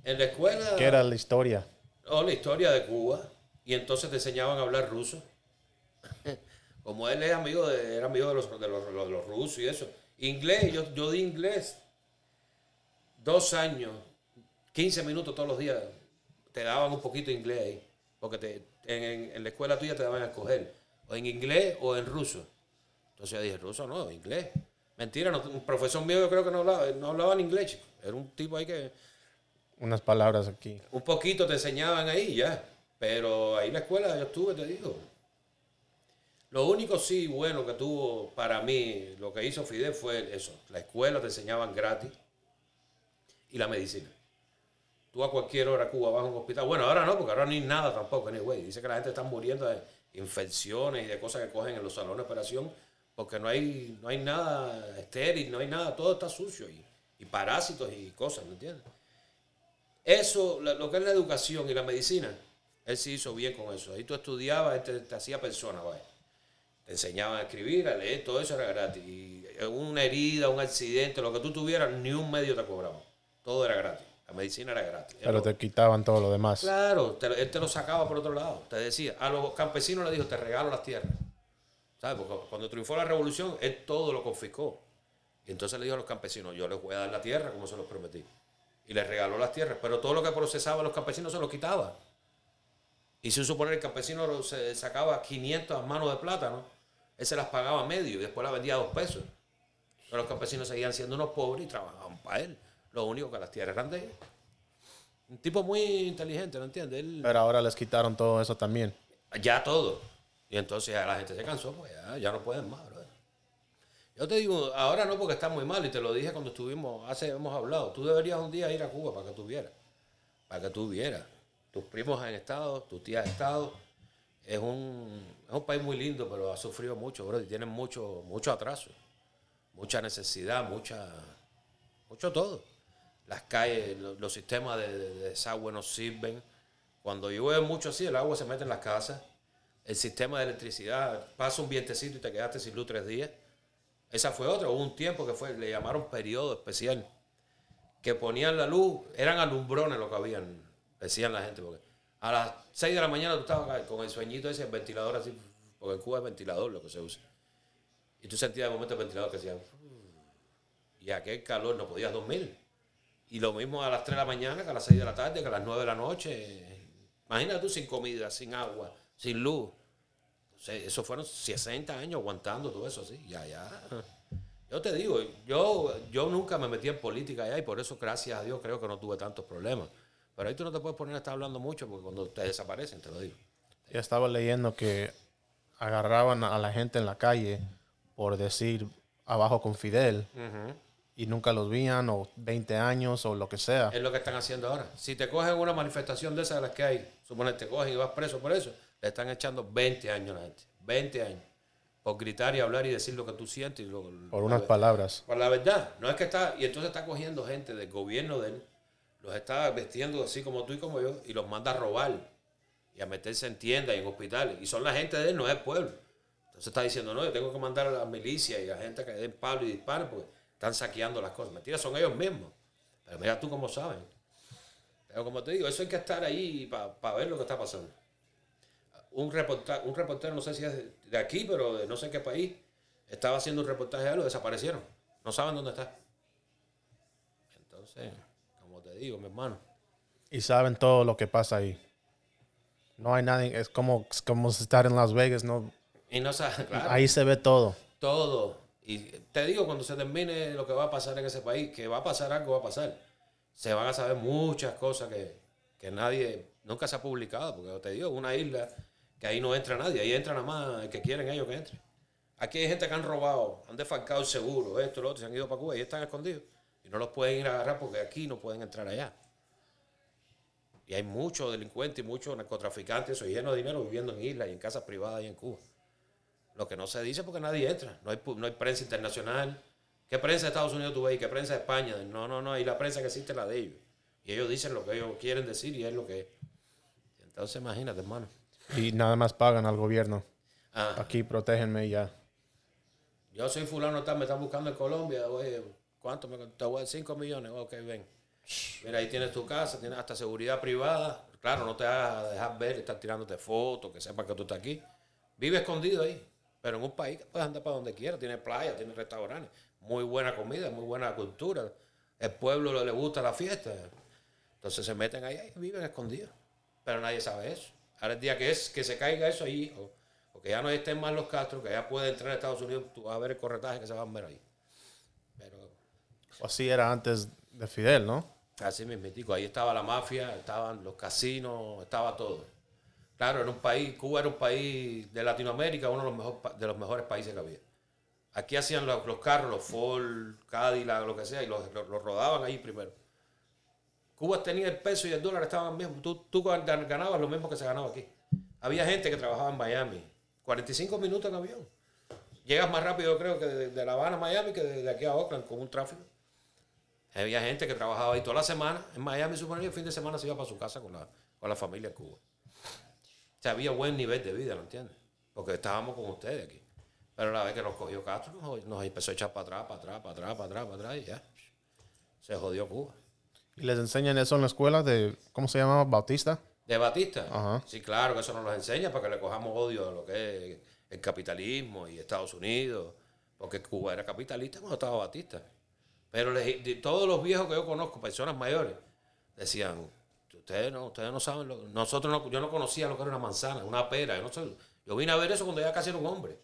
En la escuela... ¿Qué era la historia? Oh, la historia de Cuba. Y entonces te enseñaban a hablar ruso. Como él es amigo de, era amigo de los, de los, de los rusos y eso Inglés, yo, yo di inglés dos años, 15 minutos todos los días. Te daban un poquito de inglés ahí. Porque te, en, la escuela tuya te daban a escoger. O en inglés o en ruso. Entonces yo dije, ruso no, inglés. Mentira, un profesor mío yo creo que no hablaba, no hablaba en inglés. Era un tipo ahí que... Unas palabras aquí. Un poquito te enseñaban ahí ya. Pero ahí la escuela yo estuve, te digo. Lo único sí bueno que tuvo para mí, lo que hizo Fidel fue eso. La escuela te enseñaban gratis y la medicina. Tú a cualquier hora Cuba vas a un hospital. Bueno, ahora no, porque ahora ni nada tampoco. Anyway. Dice que la gente está muriendo de infecciones y de cosas que cogen en los salones de operación porque no hay, no hay nada estéril, no hay nada, todo está sucio y, y parásitos y cosas, ¿me entiendes? Eso, lo que es la educación y la medicina, él sí hizo bien con eso. Ahí tú estudiabas, te, te hacía persona, vaya enseñaban a escribir, a leer, todo eso era gratis. Y una herida, un accidente, lo que tú tuvieras, ni un medio te cobraba. Todo era gratis. La medicina era gratis. Pero te quitaban todo lo demás. Claro, él te lo sacaba por otro lado. Te decía, a los campesinos le dijo, te regalo las tierras. ¿Sabes? Porque cuando triunfó la revolución, él todo lo confiscó. Y entonces le dijo a los campesinos, yo les voy a dar la tierra como se los prometí. Y les regaló las tierras. Pero todo lo que procesaban los campesinos se lo quitaba. Y si supone el campesino se sacaba 500 manos de plátano, él se las pagaba a medio y después las vendía a dos pesos. Pero los campesinos seguían siendo unos pobres y trabajaban para él. Lo único que las tierras eran de él. Un tipo muy inteligente, ¿no entiendes? Pero ahora les quitaron todo eso también. Ya todo. Y entonces ya la gente se cansó, pues ya, no pueden más. Yo te digo, ahora no porque está muy mal, y te lo dije cuando estuvimos, hace hemos hablado. Tú deberías un día ir a Cuba para que tú vieras. Para que tú vieras. Tus primos han estado, tus tías han estado es un, es un país muy lindo, pero ha sufrido mucho, bro, y tiene mucho, mucho atraso, mucha necesidad, mucha, mucho todo. Las calles, los, sistemas de, desagüe no sirven. Cuando llueve mucho así, el agua se mete en las casas. El sistema de electricidad, pasa un vientecito y te quedaste sin luz tres días. Esa fue otra. Hubo un tiempo que fue, le llamaron periodo especial, que ponían la luz, eran alumbrones lo que habían, decían la gente, porque a las 6 de la mañana tú estabas con el sueñito ese, el ventilador así, porque en Cuba es ventilador lo que se usa. Y tú sentías de momento el ventilador que hacía. Y aquel calor no podías dormir. Y lo mismo a las 3 de la mañana que a las 6 de la tarde, que a las 9 de la noche. Imagínate tú sin comida, sin agua, sin luz. Eso fueron 60 años aguantando todo eso así. Ya, ya. Yo te digo, yo, yo nunca me metí en política allá y por eso, gracias a Dios, creo que no tuve tantos problemas. Pero ahí tú no te puedes poner a estar hablando mucho porque cuando te desaparecen, te lo digo. Ya estaba leyendo que agarraban a la gente en la calle por decir abajo con Fidel y nunca los veían o 20 años o lo que sea. Es lo que están haciendo ahora. Si te cogen una manifestación de esas de las que hay, suponen te cogen y vas preso por eso, le están echando 20 años a la gente. 20 años. Por gritar y hablar y decir lo que tú sientes. Y por unas palabras. Por la verdad. No es que está. Y entonces está cogiendo gente del gobierno de él los está vestiendo así como tú y como yo y los manda a robar y a meterse en tiendas y en hospitales. Y son la gente de él, no es el pueblo. Entonces está diciendo, no, yo tengo que mandar a la milicia y a gente que den palo y disparen porque están saqueando las cosas. Mentira, son ellos mismos. Pero mira tú cómo saben. Pero como te digo, eso hay que estar ahí para ver lo que está pasando. Un, reporta, un reportero, no sé si es de aquí, pero de no sé qué país, estaba haciendo un reportaje de algo, desaparecieron. No saben dónde está. Entonces, como te digo, mi hermano. Y saben todo lo que pasa ahí. No hay nada, es como, como estar en Las Vegas, no. Y no sabe, claro. Ahí se ve todo. Todo. Y te digo, cuando se termine lo que va a pasar en ese país, que va a pasar algo, va a pasar. Se van a saber muchas cosas que, que nadie, nunca se ha publicado, porque te digo, una isla que ahí no entra nadie, ahí entra nada más el que quieren ellos que entre. Aquí hay gente que han robado, han defalcado el seguro, esto, lo otro, se han ido para Cuba y están escondidos. Y no los pueden ir a agarrar porque aquí no pueden entrar allá. Y hay muchos delincuentes y muchos narcotraficantes, eso lleno de dinero viviendo en islas y en casas privadas y en Cuba. Lo que no se dice porque nadie entra. No hay, no hay prensa internacional. ¿Qué prensa de Estados Unidos tú ves? ¿Qué prensa de España? No, no, no. Y la prensa que existe es la de ellos. Y ellos dicen lo que ellos quieren decir y es lo que es. Entonces imagínate, hermano. Y nada más pagan al gobierno. Aquí protégenme ya. Yo soy fulano, me están buscando en Colombia. Oye, ¿cuánto me Te voy a 5 millones. Ok, ven. Mira, ahí tienes tu casa, tienes hasta seguridad privada. Claro, no te vas a dejar ver, estar tirándote fotos, que sepa que tú estás aquí. Vive escondido ahí. Pero en un país que puedes andar para donde quieras. Tiene playa, tiene restaurantes. Muy buena comida, muy buena cultura. El pueblo le gusta la fiesta. Entonces se meten ahí y viven escondidos. Pero nadie sabe eso. Ahora el día que es que se caiga eso ahí, o, que ya no estén más los Castro, que ya puede entrar a Estados Unidos, tú vas a ver el corretaje que se va a ver ahí. Pero, así era antes de Fidel, ¿no? Así mismo, ahí estaba la mafia, estaban los casinos, estaba todo. Claro, era un país, Cuba era un país de Latinoamérica, uno de los, mejor, de los mejores países que había. Aquí hacían los, carros, los Ford, Cadillac, lo que sea, y los, los rodaban ahí primero. Cuba tenía el peso y el dólar estaban mismos. Tú, tú ganabas lo mismo que se ganaba aquí. Había gente que trabajaba en Miami. 45 minutos en avión. Llegas más rápido, creo, que de, La Habana a Miami que de, aquí a Oakland con un tráfico. Había gente que trabajaba ahí toda la semana en Miami, suponía, el fin de semana se iba para su casa con la, con la familia en Cuba. O sea, había buen nivel de vida, ¿lo entiendes? Porque estábamos con ustedes aquí. Pero la vez que nos cogió Castro, nos, nos empezó a echar para atrás, para atrás, para atrás, para atrás, para atrás, y ya. Se jodió Cuba. ¿Y les enseñan eso en la escuela de, ¿cómo se llama? Bautista. ¿De Batista? Sí, claro, que eso nos lo enseña para que le cojamos odio a lo que es el capitalismo y Estados Unidos, porque Cuba era capitalista cuando estaba Batista. Pero todos los viejos que yo conozco, personas mayores, decían, ustedes no, ustedes no saben, lo, nosotros no, yo no conocía lo que era una manzana, una pera, yo, no sé, yo vine a ver eso cuando ya casi era un hombre.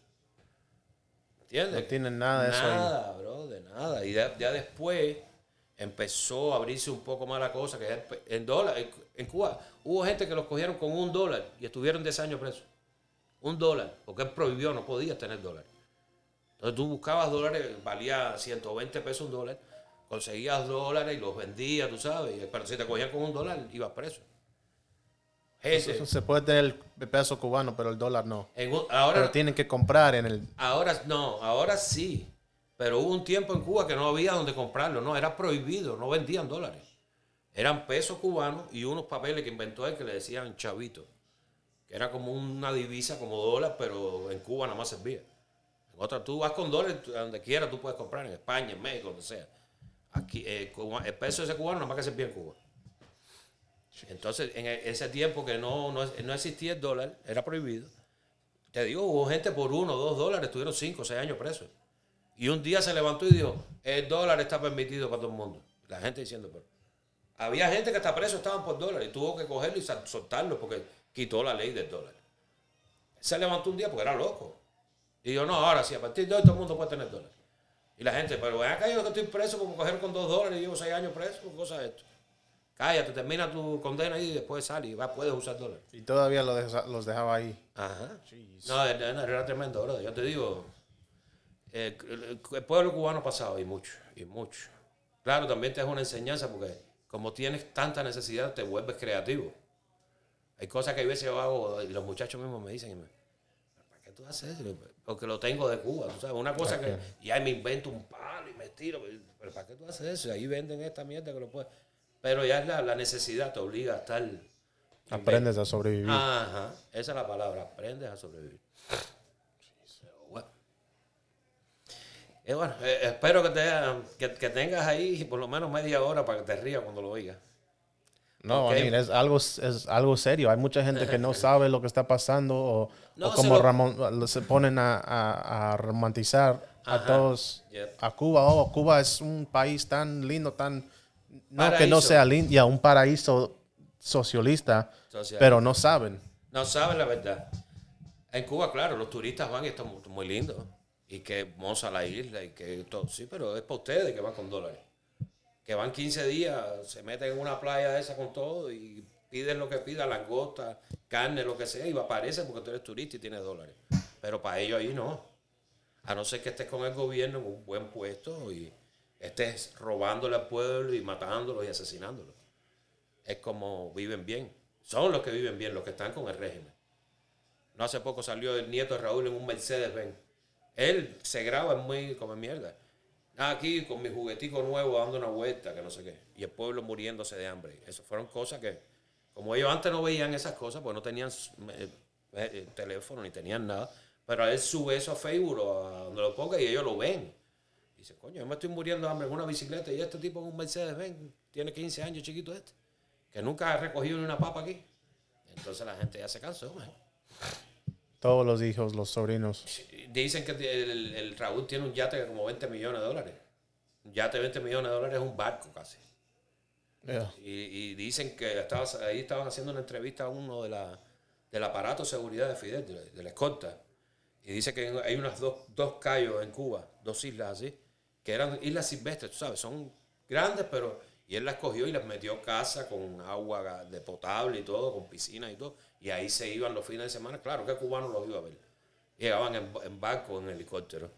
¿Entiendes? No tienen nada de eso. Nada, bro, de nada. Y ya después empezó a abrirse un poco más la cosa, que en dólar, en Cuba hubo gente que los cogieron con un dólar y estuvieron 10 años presos. Un dólar, porque él prohibió, no podías tener dólares. Entonces tú buscabas dólares, valía 120 pesos un dólar, conseguías dólares y los vendías, tú sabes, pero si te cogían con un dólar, ibas preso. se puede tener el peso cubano, pero el dólar no. ahora, pero tienen que comprar en el... Ahora no, ahora sí. Pero hubo un tiempo en Cuba que no había donde comprarlo, no, era prohibido, no vendían dólares. Eran pesos cubanos y unos papeles que inventó él que le decían chavito, que era como una divisa, como dólar, pero en Cuba nada más servía. En otra, tú vas con dólares donde quieras, tú puedes comprar, en España, en México, donde sea. Aquí, eh, el peso ese cubano nada más que servía en Cuba. Entonces, en e, ese tiempo que no, no, no existía el dólar, era prohibido. Te digo, hubo gente por uno dos dólares, estuvieron cinco seis años presos. Y un día se levantó y dijo, el dólar está permitido para todo el mundo. La gente diciendo, pero había gente que está preso, estaban por dólar y tuvo que cogerlo y soltarlo porque quitó la ley del dólar. Se levantó un día porque era loco. Y yo, no, ahora sí, a partir de hoy todo el mundo puede tener dólar. Y la gente, pero ven acá yo que estoy preso como coger con dos dólares y llevo seis años preso, cosa de esto. Cállate, termina tu condena y después sale y va, puedes usar dólares. Y todavía los dejaba ahí. Ajá. No, era tremendo, bro. Yo te digo, el, pueblo cubano ha pasado y mucho, y mucho. Claro, también te es una enseñanza porque como tienes tanta necesidad, te vuelves creativo. Hay cosas que a veces yo hago y los muchachos mismos me dicen, ¿para qué tú haces eso? Porque lo tengo de Cuba, tú sabes. Una cosa que ya me invento un palo y me tiro, pero ¿para qué tú haces eso? Y ahí venden esta mierda que lo puedes. Pero ya es la, la necesidad, te obliga a estar. Aprendes a sobrevivir. Ajá, esa es la palabra, aprendes a sobrevivir. Y bueno, eh, espero que, te, que, que tengas ahí por lo menos media hora para que te rías cuando lo oigas. No. I mean, es algo, es algo serio. Hay mucha gente que no sabe lo que está pasando o, No, o se como lo- Ramón, se ponen a, a- a romantizar a todos, Yep. a Cuba. Oh, Cuba es un país tan lindo, tan... No que no sea lindo, ya un paraíso socialista, pero no saben. No saben la verdad. En Cuba, claro, los turistas van y están muy, muy lindos. Y que hermosa la isla y que todo. Sí, pero es para ustedes que van con dólares. Que van 15 días, se meten en una playa esa con todo y piden lo que pidan, langosta, carne, lo que sea, y aparece porque tú eres turista y tienes dólares. Pero para ellos ahí no. A no ser que estés con el gobierno en un buen puesto y estés robándole al pueblo y matándolos y asesinándolos. Es como viven bien. Son los que viven bien, los que están con el régimen. No hace poco salió el nieto de Raúl en un Mercedes Benz. Él se graba muy como mierda. Aquí con mi juguetico nuevo dando una vuelta, que no sé qué. Y el pueblo muriéndose de hambre. Esas fueron cosas que, como ellos antes no veían esas cosas, pues no tenían eh, eh, teléfono ni tenían nada. Pero él sube eso a Facebook a donde lo ponga y ellos lo ven. Y dice, coño, yo me estoy muriendo de hambre en una bicicleta y este tipo en un Mercedes Benz tiene 15 años, chiquito este, que nunca ha recogido ni una papa aquí. Entonces la gente ya se cansó. Todos los hijos, los sobrinos. Dicen que el, el Raúl tiene un yate de como 20 millones de dólares. Un yate de 20 millones de dólares es un barco casi. Yeah. Y, y dicen que estaba, ahí estaban haciendo una entrevista a uno de la, del aparato de seguridad de Fidel, de, la- de la escolta. Y dice que hay unas dos, dos cayos en Cuba, dos islas así, que eran islas silvestres, tú sabes, son grandes, pero... Y él las cogió y les metió casa con agua de potable y todo, con piscina y todo. Y ahí se iban los fines de semana. Claro que cubanos los iba a ver. Llegaban en, en barco, en helicóptero.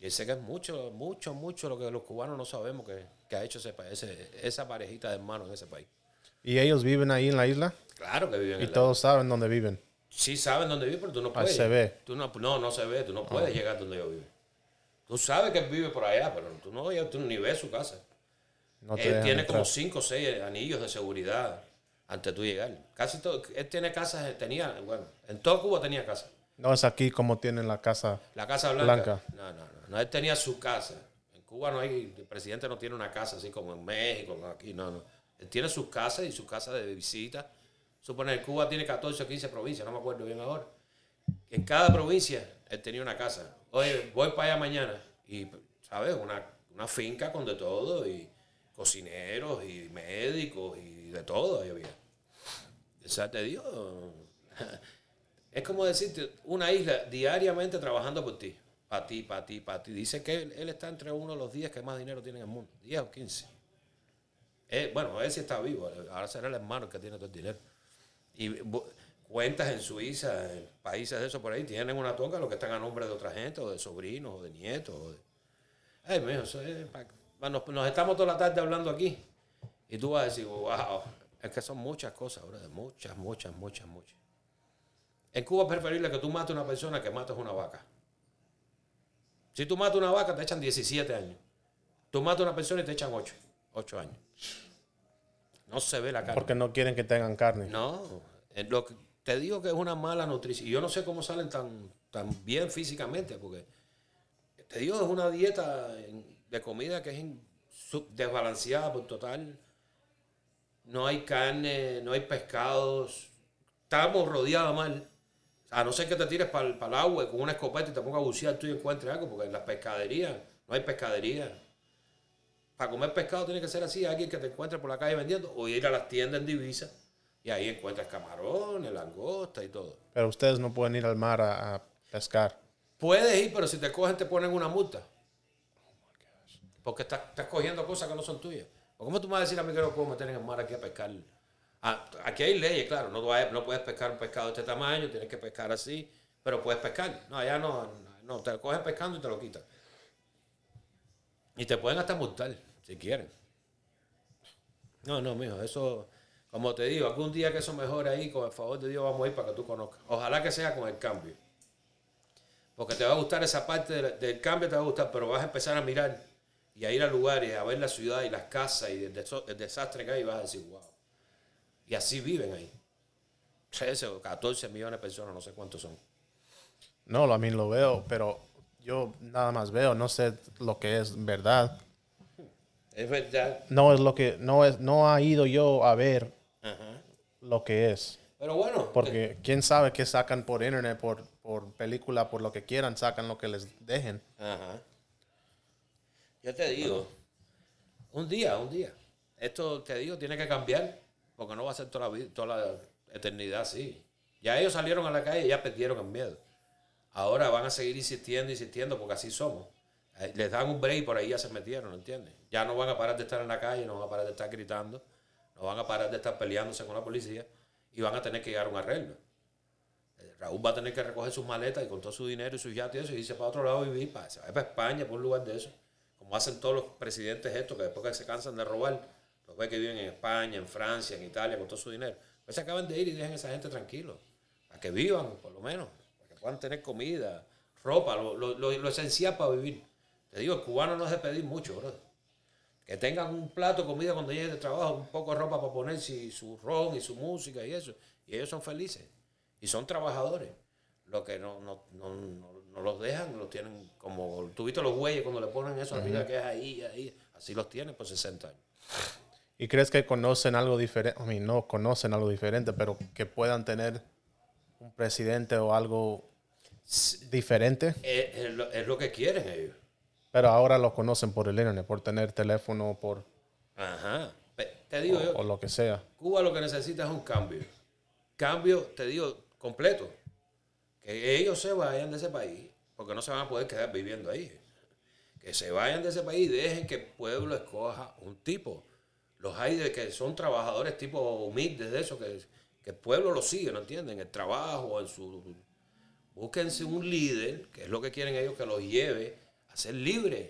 Y sé que es mucho, mucho, mucho lo que los cubanos no sabemos que, que ha hecho ese, ese- esa parejita de hermanos en ese país. ¿Y ellos viven ahí en la isla? Claro que viven Y en la- todos saben dónde viven. Sí saben dónde vive, pero tú no puedes. se ve. Tú no, no, no se ve. Tú no puedes llegar donde yo vivo. Tú sabes que él vive por allá, pero tú no tú ni ves su casa. No él tiene entrar. como cinco o seis anillos de seguridad antes de tú llegar. Casi todo. Él tiene casas, tenía, bueno, en todo Cuba tenía casa. No es aquí como tienen la casa. La Casa Blanca. Blanca. No, no, no, no. Él tenía su casa. En Cuba no hay, el presidente no tiene una casa así como en México, aquí, no, no. Él tiene sus casas y su casa de visita. Suponer, Cuba tiene 14 o 15 provincias, no me acuerdo bien ahora. En cada provincia él tenía una casa. Oye, voy para allá mañana. Y, ¿sabes? Una, una finca con de todo, y cocineros, y médicos, y de todo había. Exacto, te Dios. Es como decirte, una isla diariamente trabajando por ti. Para ti, para ti, para ti. Dice que él, él está entre uno de los 10 que más dinero tiene en el mundo. 10 o 15. Eh, bueno, él sí está vivo. Ahora será el hermano que tiene todo el dinero. Y cuentas en Suiza, en países de esos por ahí, tienen una toca los que están a nombre de otra gente, o de sobrinos, o de nietos. O. Ay, mijo, eso es nos, nos estamos toda la tarde hablando aquí. Y tú vas a decir, wow, es que son muchas cosas, brother. Muchas, muchas, muchas, muchas. En Cuba es preferible que tú mates a una persona que mates una vaca. Si tú matas una vaca, te echan 17 años. Tú matas a una persona y te echan 8. 8 años. No se ve la cara. Porque no quieren que tengan carne. No, eh, lo que te digo que es una mala nutrición. Y yo no sé cómo salen tan, tan bien físicamente, porque te digo, es una dieta de comida que es desbalanceada por total. No hay carne, no hay pescados. Estamos rodeados mal. A no ser que te tires para el agua con una escopeta y te pongas a bucear tú y encuentres algo, porque en las pescaderías no hay pescadería. Para comer pescado tiene que ser así, alguien que te encuentre por la calle vendiendo o ir a las tiendas en divisa y ahí encuentras camarones, langosta y todo. Pero ustedes no pueden ir al mar a, a pescar. Puedes ir, pero si te cogen te ponen una multa. Porque estás, estás cogiendo cosas que no son tuyas. ¿O ¿Cómo tú me vas a decir a mí que no puedo meter en el mar aquí a pescar? Ah, aquí hay leyes, claro. No, no puedes pescar un pescado de este tamaño, tienes que pescar así, pero puedes pescar. No, allá no, no, te lo cogen pescando y te lo quitan. Y te pueden hasta multar, si quieren. No, no, mijo, eso, como te digo, algún día que eso mejore ahí, con el favor de Dios vamos a ir para que tú conozcas. Ojalá que sea con el cambio. Porque te va a gustar esa parte del, del cambio, te va a gustar, pero vas a empezar a mirar y a ir a lugares, a ver la ciudad y las casas y el, desastre que hay vas a decir, wow. Y así viven ahí. 13 o 14 millones de personas, no sé cuántos son. No, a mí lo veo, pero yo nada más veo, no sé lo que es verdad. Es verdad. No es lo que, no es, no ha ido yo a ver lo que es. Pero bueno, Porque quién sabe qué sacan por internet, por, por película, por lo que quieran, sacan lo que les dejen. Ajá. Yo te digo, un día, un día. Esto, te digo, tiene que cambiar, porque no va a ser toda la, toda la eternidad así. Ya ellos salieron a la calle y ya perdieron el miedo. Ahora van a seguir insistiendo, insistiendo, porque así somos. Eh, Les dan un break y por ahí ya se metieron, ¿entiendes? Ya no van a parar de estar en la calle, no van a parar de estar gritando, no van a parar de estar peleándose con la policía y van a tener que llegar a un arreglo. Eh, Raúl va a tener que recoger sus maletas y con todo su dinero y sus yates y eso, y irse para otro lado a vivir, para, se va para España, por un lugar de eso. Hacen todos los presidentes estos, que después que se cansan de robar, los ve que viven en España, en Francia, en Italia, con todo su dinero. Pues se acaban de ir y dejen a esa gente tranquilo. Para que vivan, por lo menos. Para que puedan tener comida, ropa, lo esencial para vivir. Te digo, el cubano no es de pedir mucho, bro. Que tengan un plato de comida cuando lleguen de trabajo, un poco de ropa para ponerse y su ron y su música y eso. Y ellos son felices. Y son trabajadores. Lo que no, no, no, no, no los dejan, los tienen como... ¿Tú viste los güeyes cuando le ponen eso arriba que es ahí, ahí? Así los tienen por 60 años. ¿Y crees que conocen algo diferente? I mean, no conocen algo diferente, pero que puedan tener un presidente o algo diferente. Es, es lo, es lo que quieren ellos. Pero ahora lo conocen por el internet, por tener teléfono, por Ajá. Te digo yo, o lo que sea. Cuba lo que necesita es un cambio. Cambio, te digo, completo. Que ellos se vayan de ese país, porque no se van a poder quedar viviendo ahí. Que se vayan de ese país y dejen que el pueblo escoja un tipo. Los hay de que son trabajadores tipo humildes de eso, que, que el pueblo los sigue, ¿no entienden? En el trabajo, en su... Búsquense un líder, que es lo que quieren ellos, que los lleve a ser libres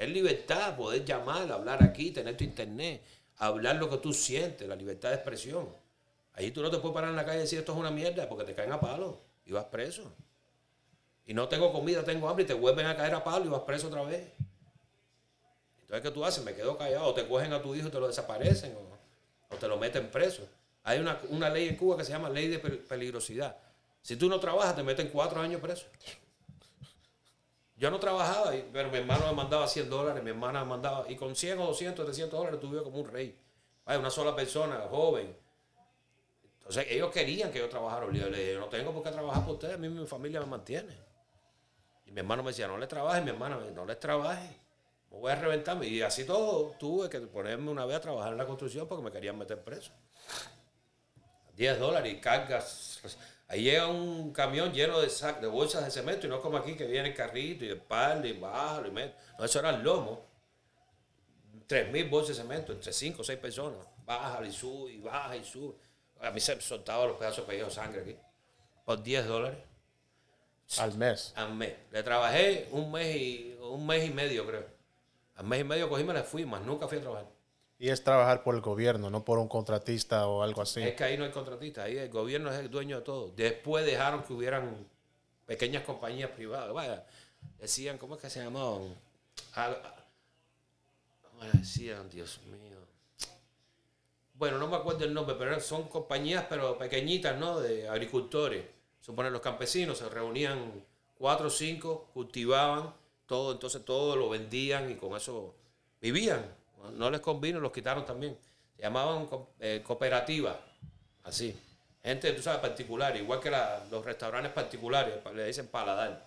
tener libertad, poder llamar, hablar aquí, tener tu internet, hablar lo que tú sientes, la libertad de expresión. Ahí tú no te puedes parar en la calle y decir esto es una mierda porque te caen a palo y vas preso. Y no tengo comida, tengo hambre y te vuelven a caer a palo y vas preso otra vez. Entonces, ¿qué tú haces? Me quedo callado, o te cogen a tu hijo y te lo desaparecen, o, te lo meten preso. Hay una, una ley en Cuba que se llama ley de pel- peligrosidad. Si tú no trabajas, te meten cuatro años preso. Yo no trabajaba, pero mi hermano me mandaba 100 dólares, mi hermana me mandaba, y con 100 o 200, 300 dólares tuve como un rey. Vaya, una sola persona, joven. Entonces ellos querían que yo trabajara. Yo le dije, no tengo por qué trabajar por ustedes, a mí mi familia me mantiene. Y mi hermano me decía, no le trabajes, mi hermana me no les trabajes, me voy a reventarme. Y así todo, tuve que ponerme una vez a trabajar en la construcción porque me querían meter preso. 10 dólares y cargas. Ahí llega un camión lleno de, sac- de bolsas de cemento y no como aquí que viene el carrito y el palo y baja y mete. No, eso era el lomo. 3.000 bolsas de cemento entre 5 o 6 personas. Baja y sube y baja y sube. A mí se me soltaban los pedazos de pellejo sangre aquí. Por 10 dólares Al mes. al mes. Le trabajé un mes y, un mes y medio, creo. Al mes y medio cogí y me la fui, más nunca fui a trabajar. Y es trabajar por el gobierno, no por un contratista o algo así. Es que ahí no hay contratistas, ahí el gobierno es el dueño de todo. Después dejaron que hubieran pequeñas compañías privadas. Vaya, decían, ¿cómo es que se llamaban? Ah, ah, ¿Cómo decían, Dios mío? Bueno, no me acuerdo el nombre, pero son compañías, pero pequeñitas, ¿no? De agricultores. Suponen los campesinos se reunían cuatro o cinco, cultivaban todo, entonces todo lo vendían y con eso vivían. No les convino, los quitaron también. Se llamaban eh, cooperativas, así. Gente, tú sabes, particular, igual que los restaurantes particulares, pa- le dicen paladar.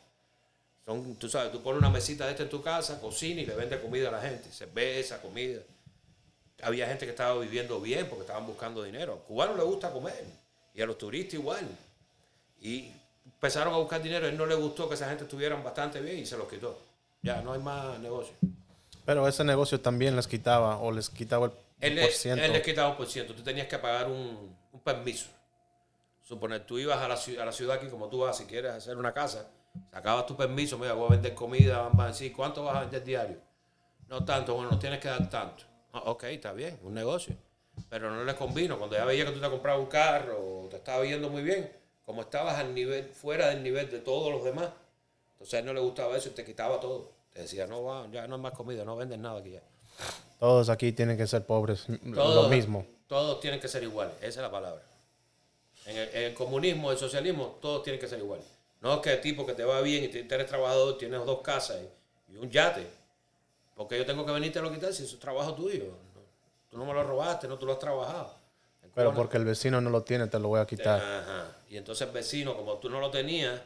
Son, tú sabes, tú pones una mesita de esta en tu casa, cocina y le vende comida a la gente, cerveza, comida. Había gente que estaba viviendo bien porque estaban buscando dinero. A cubanos les gusta comer y a los turistas igual. Y empezaron a buscar dinero, a él no le gustó que esa gente estuviera bastante bien y se los quitó. Ya, no hay más negocio. Pero ese negocio también les quitaba o les quitaba el Él, por le, ciento. él le quitaba un por ciento. Tú tenías que pagar un, un permiso. Suponer, tú ibas a la, a la ciudad aquí, como tú vas, si quieres hacer una casa, sacabas tu permiso, mira, voy a vender comida, van a decir, ¿cuánto vas a vender diario? No tanto, bueno, no tienes que dar tanto. Ah, ok, está bien, un negocio. Pero no les convino. Cuando ya veía que tú te comprabas un carro te estaba yendo muy bien, como estabas al nivel, fuera del nivel de todos los demás, entonces a él no le gustaba eso y te quitaba todo. Te decía, no, va, ya no hay más comida, no vendes nada aquí ya. Todos aquí tienen que ser pobres. Todos- Lo mismo. Todos tienen que ser iguales, esa es la palabra. En el, en el comunismo, el socialismo, todos tienen que ser iguales. No es que tipo que te va bien y te- eres trabajador, tienes dos casas y, y un yate. Porque yo tengo que venirte a lo quitar si eso es trabajo tuyo. No, tú no me lo robaste, no tú lo has trabajado. Pero porque el vecino no lo tiene, te lo voy a quitar. Ajá. Y entonces el vecino, como tú no lo tenías,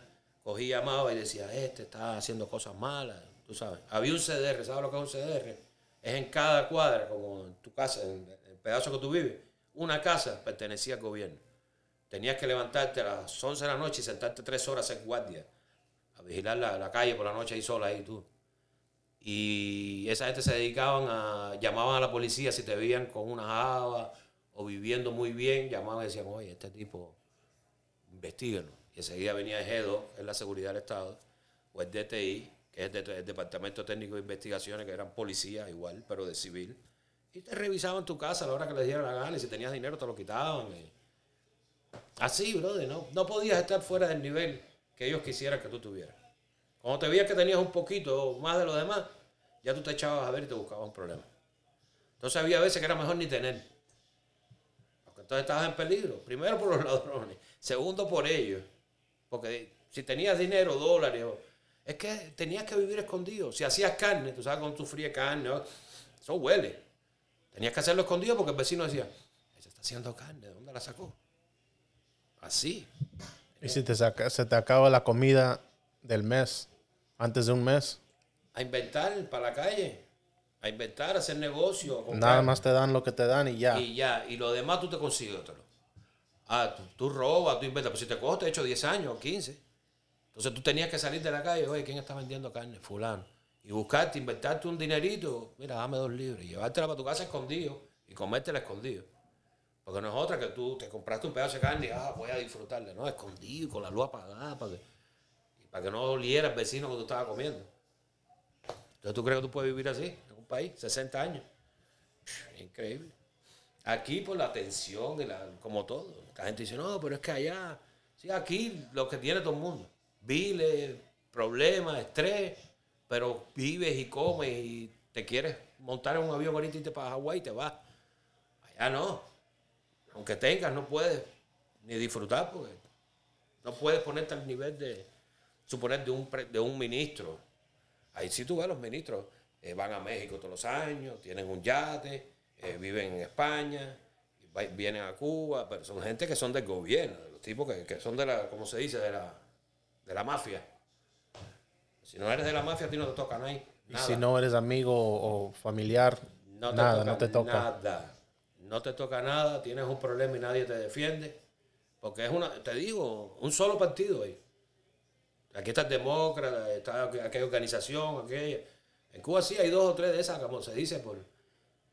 cogía, llamaba y decía, este está haciendo cosas malas, tú sabes. Había un CDR, ¿sabes lo que es un CDR? Es en cada cuadra, como en tu casa, en el pedazo que tú vives. Una casa pertenecía al gobierno. Tenías que levantarte a las 11 de la noche y sentarte tres horas en guardia a vigilar la, la calle por la noche ahí sola ahí tú. Y esa gente se dedicaban a, llamaban a la policía si te veían con una java o viviendo muy bien, llamaban y decían, oye, este tipo, investíguenlo. Y enseguida venía el GEDO, es la seguridad del Estado, o el DTI, que es el, de- el Departamento Técnico de Investigaciones, que eran policías igual, pero de civil. Y te revisaban tu casa a la hora que les diera la gana, y si tenías dinero te lo quitaban. y- Así, brother, no, no podías estar fuera del nivel que ellos quisieran que tú tuvieras. Cuando te veías que tenías un poquito más de lo demás, ya tú te echabas a ver y te buscabas un problema. Entonces había veces que era mejor ni tener. Porque entonces estabas en peligro. Primero por los ladrones. Segundo por ellos. Porque si tenías dinero, dólares, es que tenías que vivir escondido. Si hacías carne, tú sabes, con tu fría carne, eso huele. Tenías que hacerlo escondido porque el vecino decía, ese está haciendo carne, ¿de dónde la sacó? Así. Y si te se te acaba la comida del mes, antes de un mes, A inventar para la calle. A inventar, a hacer negocio. a nada más te dan lo que te dan y ya. Y ya, y lo demás tú te consigues otro. Ah, tú, tú robas, tú inventas. Pues si te cojo, te he hecho 10 años o 15. Entonces tú tenías que salir de la calle, oye, ¿quién está vendiendo carne? Fulano. Y buscarte, inventarte un dinerito. Mira, dame dos libras. Y llevártela para tu casa escondido y comértela escondido. Porque no es otra que tú te compraste un pedazo de carne y ah, voy a disfrutarla. No, escondido, con la luz apagada, para que, para que no oliera el vecino que tú estabas comiendo. Entonces tú crees que tú puedes vivir así en un país, 60 años. Increíble. Aquí por la atención, y la, como todo. La gente dice, no, pero es que allá, sí, aquí lo que tiene todo el mundo. Viles, problemas, estrés, pero vives y comes y te quieres montar en un avión ahorita y te para Hawái y te vas. Allá no. Aunque tengas, no puedes ni disfrutar porque no puedes ponerte al nivel de, suponer, de un, pre- de un ministro. Ahí sí tú ves los ministros, eh, van a México todos los años, tienen un yate, eh, viven en España, va- vienen a Cuba, pero son gente que son del gobierno, los tipos que, que son de la, ¿cómo se dice? De la, de la mafia. Si no eres de la mafia, a ti no te toca nada. Y si no eres amigo o familiar, No te nada, toca no te toca. Nada. No te toca nada, tienes un problema y nadie te defiende. Porque es una, te digo, un solo partido ahí. Aquí está el demócrata, está aquella organización, aquella. En Cuba sí hay dos o tres de esas, como se dice, por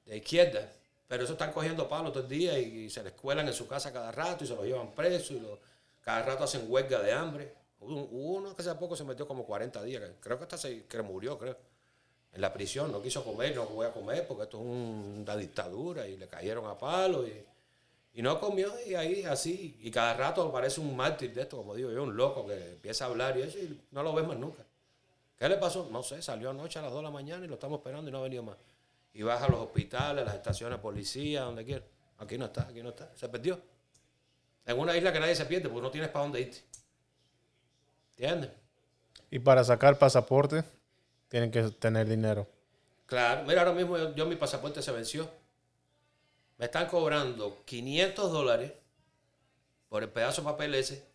de izquierda. Pero eso están cogiendo palos todo el día y, se les cuelan en su casa cada rato y se los llevan presos y lo- cada rato hacen huelga de hambre. Uno que hace poco se metió como 40 días, creo que hasta se que murió, creo en la prisión, no quiso comer, no voy a comer porque esto es un- una dictadura y le cayeron a palo y, y no comió y ahí así, y cada rato aparece un mártir de esto, como digo yo, un loco que empieza a hablar y eso y no lo ves más nunca. ¿Qué le pasó? No sé, salió anoche a las 2 de la mañana y lo estamos esperando y no ha venido más. Y baja a los hospitales, a las estaciones de policía, donde quiera. Aquí no está, aquí no está, se perdió. En una isla que nadie se pierde porque no tienes para dónde irte. ¿Entiendes? Y para sacar pasaporte, tienen que tener dinero. Claro, mira, ahora mismo yo, yo mi pasaporte se venció. Me están cobrando 500 dólares por el pedazo de papel ese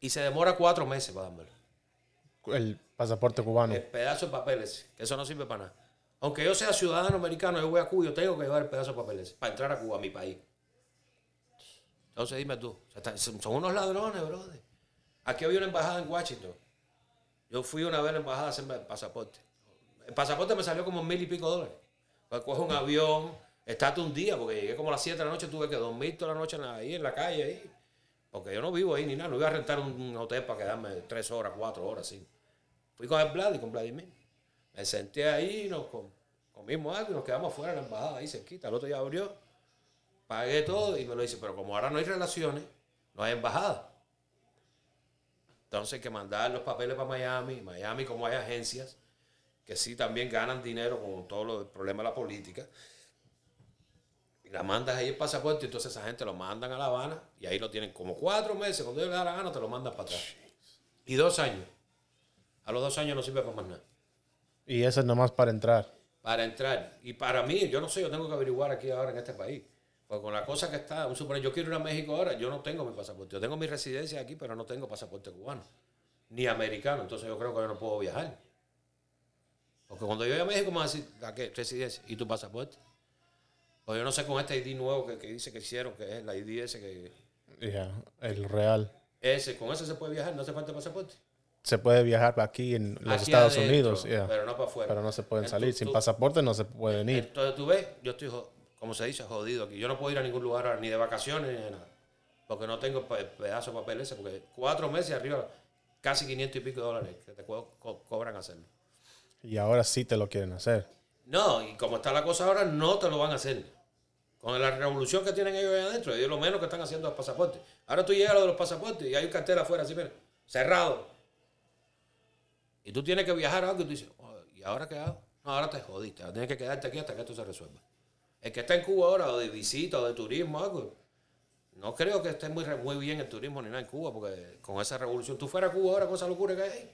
y se demora cuatro meses para dármelo. El pasaporte cubano. El pedazo de papel ese, que eso no sirve para nada. Aunque yo sea ciudadano americano, yo voy a Cuba, yo tengo que llevar el pedazo de papel ese para entrar a Cuba, a mi país. Entonces dime tú, son unos ladrones, brother. Aquí había una embajada en Washington. Yo fui una vez a la embajada a hacerme el pasaporte. El pasaporte me salió como mil y pico dólares. Pues coge un avión, estate un día, porque llegué como a las 7 de la noche, tuve que dormir toda la noche en ahí en la calle, ahí. Porque yo no vivo ahí ni nada, no iba a rentar un, hotel para quedarme tres horas, cuatro horas, así. Fui con el Vlad y con Vladimir. Me senté ahí, nos com- comimos algo y nos quedamos fuera de la embajada, ahí cerquita. El otro día abrió, pagué todo y me lo dice, pero como ahora no hay relaciones, no hay embajada. Entonces hay que mandar los papeles para Miami. Miami, como hay agencias que sí también ganan dinero con todo lo- el problema de la política. Y la mandas ahí el pasaporte, entonces esa gente lo mandan a La Habana y ahí lo tienen como cuatro meses. Cuando ellos le da la gana, te lo mandan para atrás. Y dos años. A los dos años no sirve para más nada. Y eso es nomás para entrar. Para entrar. Y para mí, yo no sé, yo tengo que averiguar aquí ahora en este país. Porque con la cosa que está, un suponer, yo quiero ir a México ahora, yo no tengo mi pasaporte. Yo tengo mi residencia aquí, pero no tengo pasaporte cubano. Ni americano. Entonces yo creo que yo no puedo viajar. Porque cuando yo voy a México me van a decir, ¿a qué? Residencia. ¿Y tu pasaporte? Pues yo no sé con este ID nuevo que, que dice que hicieron, que es el ID ese que... Ya, el real. Ese, con eso se puede viajar, no hace falta pasaporte. Se puede viajar aquí en los Aquí Estados adentro, Unidos. Pero no para afuera. pero no se pueden Entonces, salir. Sin pasaporte no se pueden ir. Entonces tú ves, yo estoy, como se dice, jodido aquí. Yo no puedo ir a ningún lugar ahora, ni de vacaciones ni de nada. Porque no tengo pe- pedazo de papel ese. Porque cuatro meses arriba, casi 500 y pico de dólares que te co- co- cobran hacerlo. Y ahora sí te lo quieren hacer. No, y como está la cosa ahora, no te lo van a hacer. Con la revolución que tienen ellos ahí adentro, ellos lo menos que están haciendo es pasaportes. Ahora tú llegas a lo de los pasaportes y hay un cartel afuera así, mira, cerrado. Y tú tienes que viajar a algo y tú dices, "Oh, ¿y ahora qué hago? No, ahora te jodiste, ahora tienes que quedarte aquí hasta que esto se resuelva. El que está en Cuba ahora, o de visita, o de turismo, algo, no creo que esté muy, muy bien el turismo ni nada en Cuba, porque con esa revolución, tú fueras a Cuba ahora con esa locura que hay.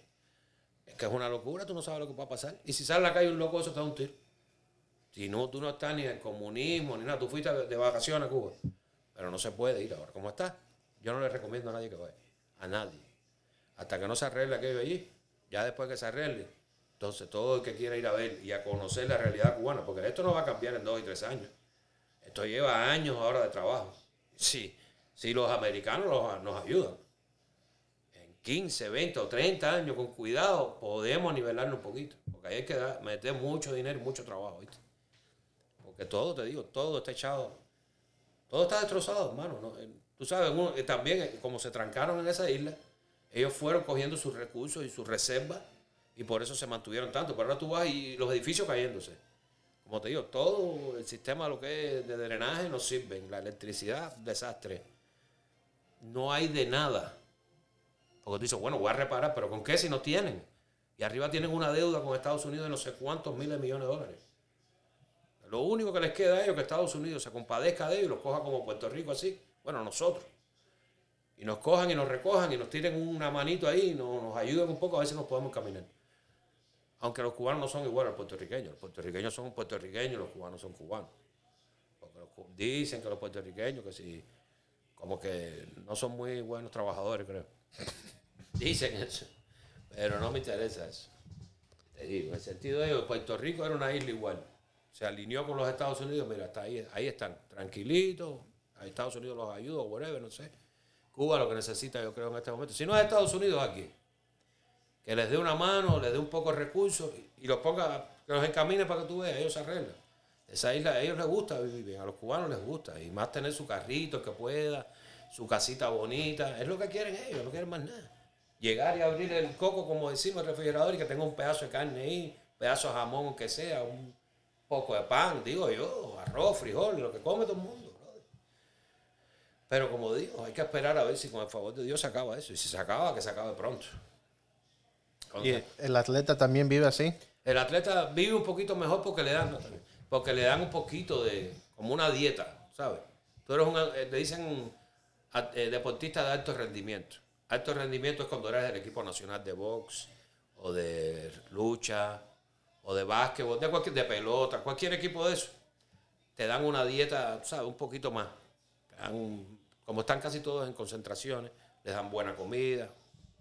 Es que es una locura, tú no sabes lo que va a pasar. Y si sale a la calle un loco, eso te da un tiro. Si no, tú no estás ni en el comunismo ni nada, tú fuiste de vacaciones a Cuba. Pero no se puede ir ahora. ¿Cómo está? Yo no le recomiendo a nadie que vaya. A nadie. Hasta que no se arregle aquello allí. Ya después que se arregle, entonces todo el que quiera ir a ver y a conocer la realidad cubana, porque esto no va a cambiar en dos y tres años. Esto lleva años ahora de trabajo. Sí, si los americanos nos ayudan. En 15, 20 o 30 años, con cuidado, podemos nivelarnos un poquito. Porque ahí hay que meter mucho dinero y mucho trabajo, ¿viste? Porque todo, te digo, todo está echado. Todo está destrozado, hermano. ¿no? Tú sabes, eh, también, eh, como se trancaron en esa isla, ellos fueron cogiendo sus recursos y sus reservas y por eso se mantuvieron tanto. Pero ahora tú vas y los edificios cayéndose. Como te digo, todo el sistema lo que de drenaje no sirve. La electricidad, desastre. No hay de nada. Porque tú dices, bueno, voy a reparar, pero ¿con qué si no tienen? Y arriba tienen una deuda con Estados Unidos de no sé cuántos miles de millones de dólares. Lo único que les queda a ellos es que Estados Unidos se compadezca de ellos y los coja como Puerto Rico así. Bueno, nosotros. Y nos cojan y nos recojan y nos tiren una manito ahí y nos, nos ayuden un poco a si nos podemos caminar. Aunque los cubanos no son iguales a los puertorriqueños. Los puertorriqueños son puertorriqueños, los cubanos son cubanos. Dicen que los puertorriqueños, que si, como que no son muy buenos trabajadores, creo. Dicen eso. Pero no me interesa eso. Te digo, en el sentido de ellos, Puerto Rico era una isla igual. Se alineó con los Estados Unidos, mira, hasta ahí, ahí están, tranquilitos. A Estados Unidos los ayuda, whatever, no sé. Cuba lo que necesita, yo creo, en este momento. Si no es Estados Unidos, aquí. Que les dé una mano, les dé un poco de recursos y, los ponga, que los encamine para que tú veas, ellos se arreglan. Esa isla, a ellos les gusta vivir bien, a los cubanos les gusta. Y más tener su carrito que pueda, su casita bonita. Es lo que quieren ellos, no quieren más nada. Llegar y abrir el coco, como decimos, el refrigerador y que tenga un pedazo de carne ahí, pedazo de jamón, aunque sea, un poco de pan, digo yo, arroz, frijol, lo que come todo el mundo. brother. Pero como digo, hay que esperar a ver si con el favor de Dios se acaba eso. Y si se acaba, que se acabe pronto. Y el atleta también vive así. el atleta vive un poquito mejor porque le dan, porque le dan un poquito de, como una dieta, ¿sabes? Tú eres un, eh, le dicen eh, deportista de alto rendimiento. Alto rendimiento es cuando eres del equipo nacional de box, o de lucha, o de básquetbol, de cualquier, de pelota, cualquier equipo de eso. Te dan una dieta, ¿sabes? Un poquito más. Como están casi todos en concentraciones, les dan buena comida.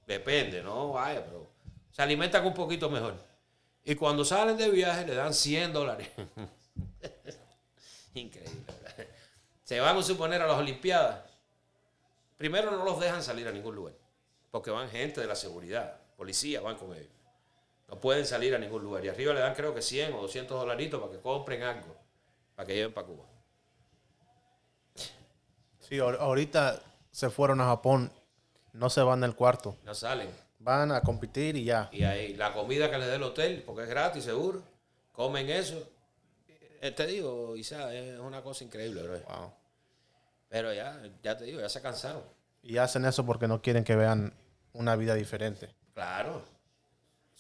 Depende, ¿no? Vaya, pero se alimentan un poquito mejor. Y cuando salen de viaje le dan 100 dólares. Increíble. Se van a suponer a las Olimpiadas. Primero no los dejan salir a ningún lugar. Porque van gente de la seguridad. Policía van con ellos. No pueden salir a ningún lugar. Y arriba le dan creo que 100 o 200 dolaritos para que compren algo. Para que lleven para Cuba. Sí, ahor- ahorita se fueron a Japón, no se van del cuarto. No salen. Van a competir y ya. Y ahí la comida que les dé el hotel, porque es gratis, seguro. Comen eso. Eh, te digo, Isa, es una cosa increíble, bro. Wow. Pero ya, ya te digo, ya se cansaron. Y hacen eso porque no quieren que vean una vida diferente. Claro.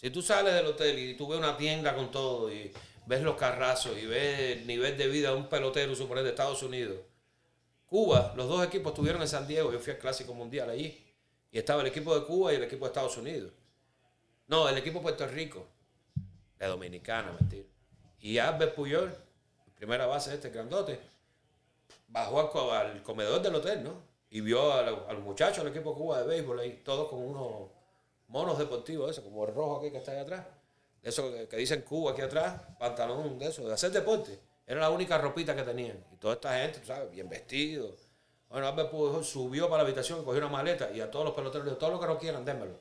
Si tú sales del hotel y tú ves una tienda con todo y ves los carrazos y ves el nivel de vida de un pelotero, suponer, de Estados Unidos. Cuba, los dos equipos estuvieron en San Diego, yo fui al Clásico Mundial allí. Y estaba el equipo de Cuba y el equipo de Estados Unidos. No, el equipo de Puerto Rico. De Dominicana, mentira. Y Albert Puyol, primera base de este grandote, bajó al, comedor del hotel, ¿no? Y vio a los muchachos del equipo de Cuba de béisbol ahí, todos con unos monos deportivos, eso, como el rojo aquí que está ahí atrás. De eso que, que dicen Cuba aquí atrás, pantalón de eso, de hacer deporte. Era la única ropita que tenían. Y toda esta gente, tú ¿sabes? Bien vestido. Bueno, Albert Pujol subió para la habitación, cogió una maleta y a todos los peloteros le dijo, todo lo que no quieran, démelo.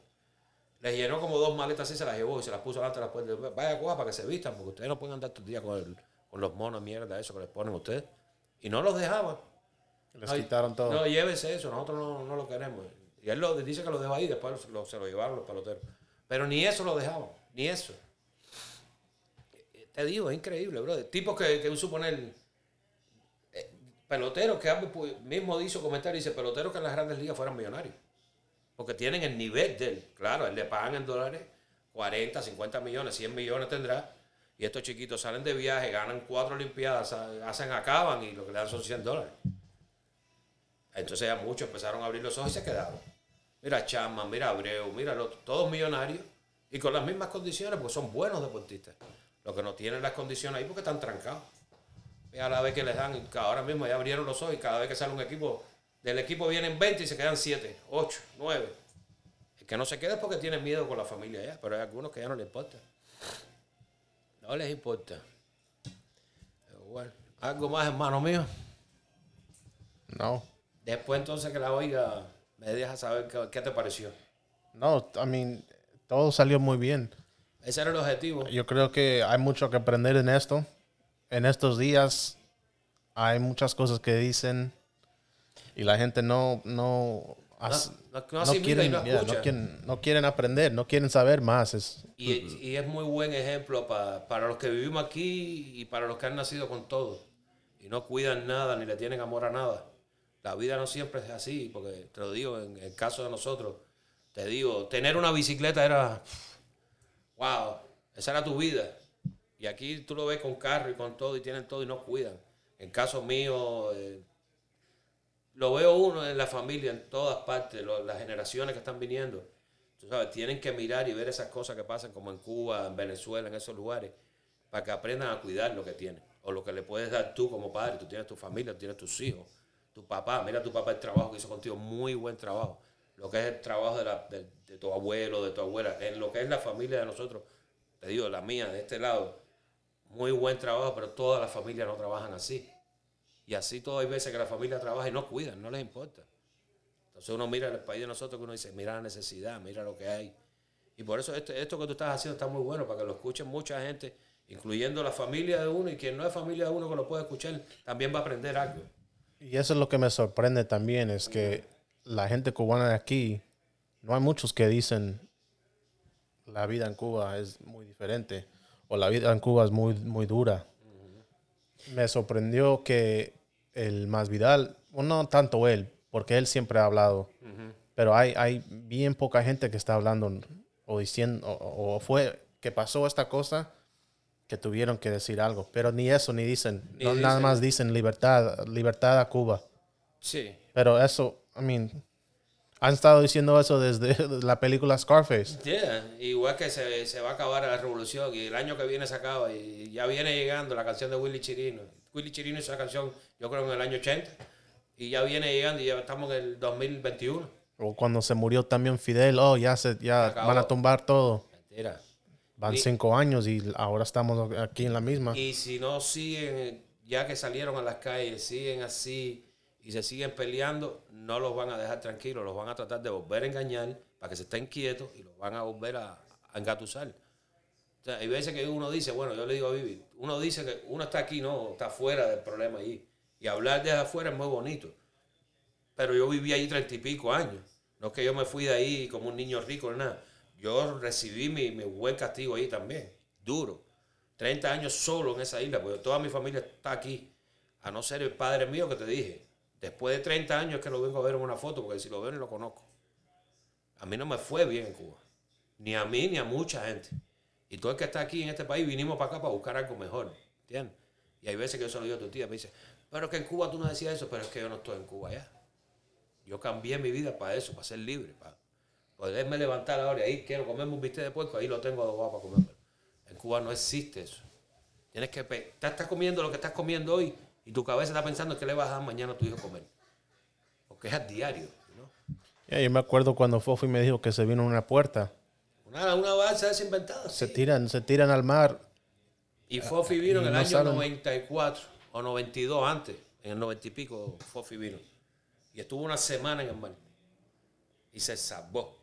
Les llenó como dos maletas así, se las llevó y se las puso delante de la puerta. Vaya Cuba para que se vistan, porque ustedes no pueden andar todo el día con, el- con los monos mierda, eso que les ponen ustedes. Y no los dejaban. Les Ay, quitaron todo. No, llévese eso, nosotros no, no lo queremos. Y él lo, dice que lo dejó ahí, después se lo llevaron los peloteros. Pero ni eso lo dejaban, ni eso. Te digo, es increíble, bro. Tipos que, que suponer, eh, peloteros que mismo hizo comentario, dice, peloteros que en las grandes ligas fueran millonarios. Porque tienen el nivel de él. Claro, él le pagan en dólares 40, 50 millones, 100 millones tendrá. Y estos chiquitos salen de viaje, ganan cuatro olimpiadas, ha- hacen, acaban y lo que le dan son 100 dólares. Entonces ya muchos empezaron a abrir los ojos y se quedaron. Mira Chapman, mira Abreu, mira el otro, todos millonarios y con las mismas condiciones porque son buenos deportistas. Los que no tienen las condiciones ahí porque están trancados. Y a la vez que les dan, ahora mismo ya abrieron los ojos y cada vez que sale un equipo, del equipo vienen 20 y se quedan 7, 8, 9. El que no se queda es porque tiene miedo con la familia ya, pero hay algunos que ya no les importa. No les importa. Bueno, algo más, hermano mío. No. Después entonces que la oiga, me deja saber qué, qué te pareció. No, I mean, todo salió muy bien. Ese era el objetivo. Yo creo que hay mucho que aprender en esto. En estos días hay muchas cosas que dicen y la gente no no no- y no yeah, quieren, no quieren aprender, no quieren saber más. Es, Y, y es muy buen ejemplo pa- para los que vivimos aquí y para los que han nacido con todo. Y no cuidan nada ni le tienen amor a nada. La vida no siempre es así, porque te lo digo, en el caso de nosotros, te digo, tener una bicicleta era, wow, esa era tu vida. Y aquí tú lo ves con carro y con todo y tienen todo y no cuidan. En caso mío, eh, lo veo uno en la familia, en todas partes, las generaciones que están viniendo. Tú sabes, tienen que mirar y ver esas cosas que pasan como en Cuba, en Venezuela, en esos lugares, para que aprendan a cuidar lo que tienen. O lo que le puedes dar tú como padre. Tú tienes tu familia, tú tienes tus hijos, tu papá. Mira tu papá el trabajo que hizo contigo, muy buen trabajo. Lo que es el trabajo de, la- de- tu abuelo, de tu abuela, en lo que es la familia de nosotros, te digo, la mía, de este lado, muy buen trabajo, pero todas las familias no trabajan así. Y así todas hay veces que la familia trabaja y no cuidan, no les importa. Entonces uno mira el país de nosotros que uno dice, mira la necesidad, mira lo que hay. Y por eso esto, esto que tú estás haciendo está muy bueno, para que lo escuchen mucha gente, incluyendo la familia de uno y quien no es familia de uno que lo puede escuchar, también va a aprender algo. Y eso es lo que me sorprende también, es que la gente cubana de aquí, no hay muchos que dicen la vida en Cuba es muy diferente o la vida en Cuba es muy, muy dura. Me sorprendió que el Masvidal, bueno, no tanto él, porque él siempre ha hablado, pero hay, hay bien poca gente que está hablando o diciendo, o, o fue que pasó esta cosa que tuvieron que decir algo, pero ni eso ni dicen, Ni no, nada dicen. más dicen libertad, libertad a Cuba. Sí. Pero eso, I mean, han estado diciendo eso desde la película Scarface. Yeah, igual que se, se va a acabar la revolución y el año que viene se acaba y ya viene llegando la canción de Willy Chirino. Willy Chirino hizo esa canción, yo creo en el año 80 y ya viene llegando y ya estamos en el 2021. O cuando se murió también Fidel, oh, ya, se, ya van a tumbar todo. Mentira. Van Y- cinco años y ahora estamos aquí en la misma. Y si no siguen, ya que salieron a las calles, siguen así y se siguen peleando, no los van a dejar tranquilos, los van a tratar de volver a engañar para que se estén quietos y los van a volver a, a engatusar. O sea, hay veces que uno dice, bueno, yo le digo a Vivi, uno dice que uno está aquí, no, está fuera del problema allí. Y hablar desde afuera es muy bonito. Pero yo viví allí treinta y pico años. No es que yo me fui de ahí como un niño rico ni nada. Yo recibí mi, mi buen castigo ahí también, duro. 30 años solo en esa isla, porque toda mi familia está aquí. A no ser el padre mío que te dije. Después de 30 años que lo vengo a ver en una foto, porque si lo veo ni lo conozco. A mí no me fue bien en Cuba. Ni a mí ni a mucha gente. Y todo el que está aquí en este país vinimos para acá para buscar algo mejor. ¿Entiendes? Y hay veces que yo se lo digo a tu tía, me dice, pero que en Cuba tú no decías eso, pero es que yo no estoy en Cuba ya. Yo cambié mi vida para eso, para ser libre, para, poderme levantar ahora y ahí quiero comerme un bistec de puerco, ahí lo tengo adobado para comérmelo. En Cuba no existe eso. Tienes que, pe- estás comiendo lo que estás comiendo hoy y tu cabeza está pensando que le vas a dar mañana a tu hijo a comer. Porque es a diario, yo me acuerdo cuando Fofi me dijo que se vino una puerta. Una, una balsa desinventada. Se sí. tiran, se tiran al mar. Y Fofi vino en el no año saben. 94 o 92 antes. En el 90 y pico Fofi vino. Y estuvo una semana en el mar. Y se salvó.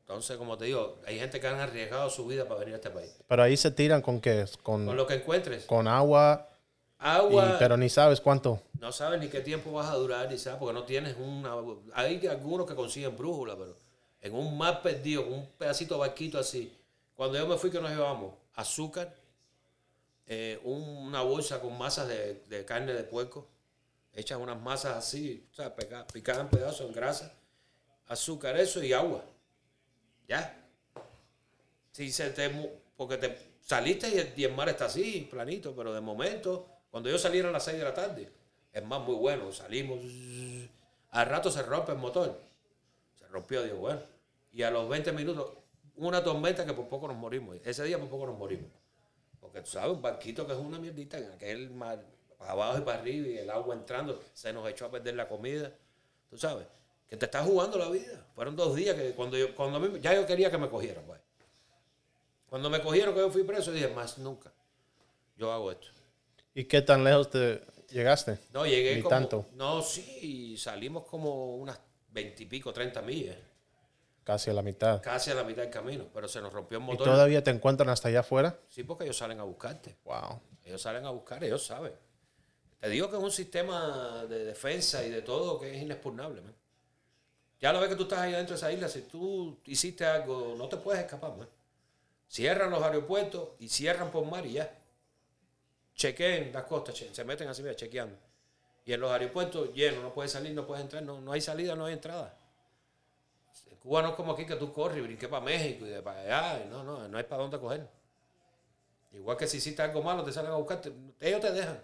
Entonces, como te digo, hay gente que han arriesgado su vida para venir a este país. Pero ahí se tiran con qué? Con, Con lo que encuentres. con agua, y- Agua, pero ni sabes cuánto. no sabes ni qué tiempo vas a durar, ni sabes, porque no tienes una... Hay algunos que consiguen brújula, pero en un mar perdido, con un pedacito de barquito así. Cuando yo me fui, que nos llevamos? Azúcar, eh, un- una bolsa con masas de, de carne de puerco, hechas unas masas así, o sea, pica- picadas en pedazos, en grasa, azúcar, eso y agua. Ya. Si se te, porque te saliste y el, mar está así, planito, pero de momento, cuando yo salí eran las 6 de la tarde, es más muy bueno, salimos, al rato se rompe el motor, se rompió, digo, bueno, y a los 20 minutos, una tormenta que por poco nos morimos, ese día por poco nos morimos, porque tú sabes, un barquito que es una mierdita en aquel mar, para abajo y para arriba, y el agua entrando, se nos echó a perder la comida, tú sabes, que te estás jugando la vida, fueron dos días que cuando yo, cuando mí- ya yo quería que me cogieran, pues. Cuando me cogieron que yo fui preso, dije, más nunca. Yo hago esto. ¿Y qué tan lejos te llegaste? No, llegué Ni como... tanto. No, sí, salimos como unas veintipico, treinta millas. Casi a la mitad. Casi a la mitad del camino, pero se nos rompió el ¿Y motor. todavía te encuentran hasta allá afuera? Sí, porque ellos salen a buscarte. Wow. Ellos salen a buscar, ellos saben. Te digo que es un sistema de defensa y de todo que es inexpugnable, man. Ya la vez que tú estás ahí dentro de esa isla, si tú hiciste algo, no te puedes escapar, man. Cierran los aeropuertos y cierran por mar y ya. Chequeen las costas, se meten así, mira, chequeando. Y en los aeropuertos llenos, no puedes salir, no puedes entrar, no, no hay salida, no hay entrada. En Cuba no es como aquí que tú corres y brinques para México y de para allá. no, no, no hay para dónde coger. Igual que si hiciste algo malo, te salen a buscarte, ellos te dejan.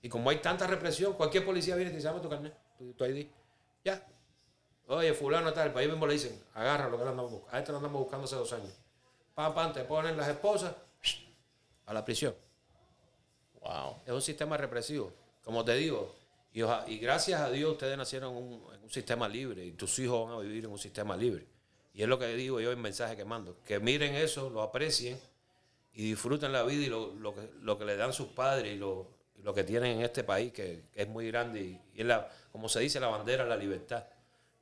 Y como hay tanta represión, cualquier policía viene y te dame tu carnet, tu, tu ID. Ya. Oye, fulano tal, para ahí mismo le dicen, agarra lo que le andamos buscando. A este lo andamos buscando hace dos años. Pam, pam, te ponen las esposas a la prisión. Wow. Es un sistema represivo, como te digo. Y, oja- y gracias a Dios ustedes nacieron en un, en un sistema libre y tus hijos van a vivir en un sistema libre. Y es lo que digo yo en mensaje que mando. Que miren eso, lo aprecien y disfruten la vida y lo, lo que, lo que le dan sus padres y lo, lo que tienen en este país, que, que es muy grande. Y, y es la, como se dice, la bandera de la libertad.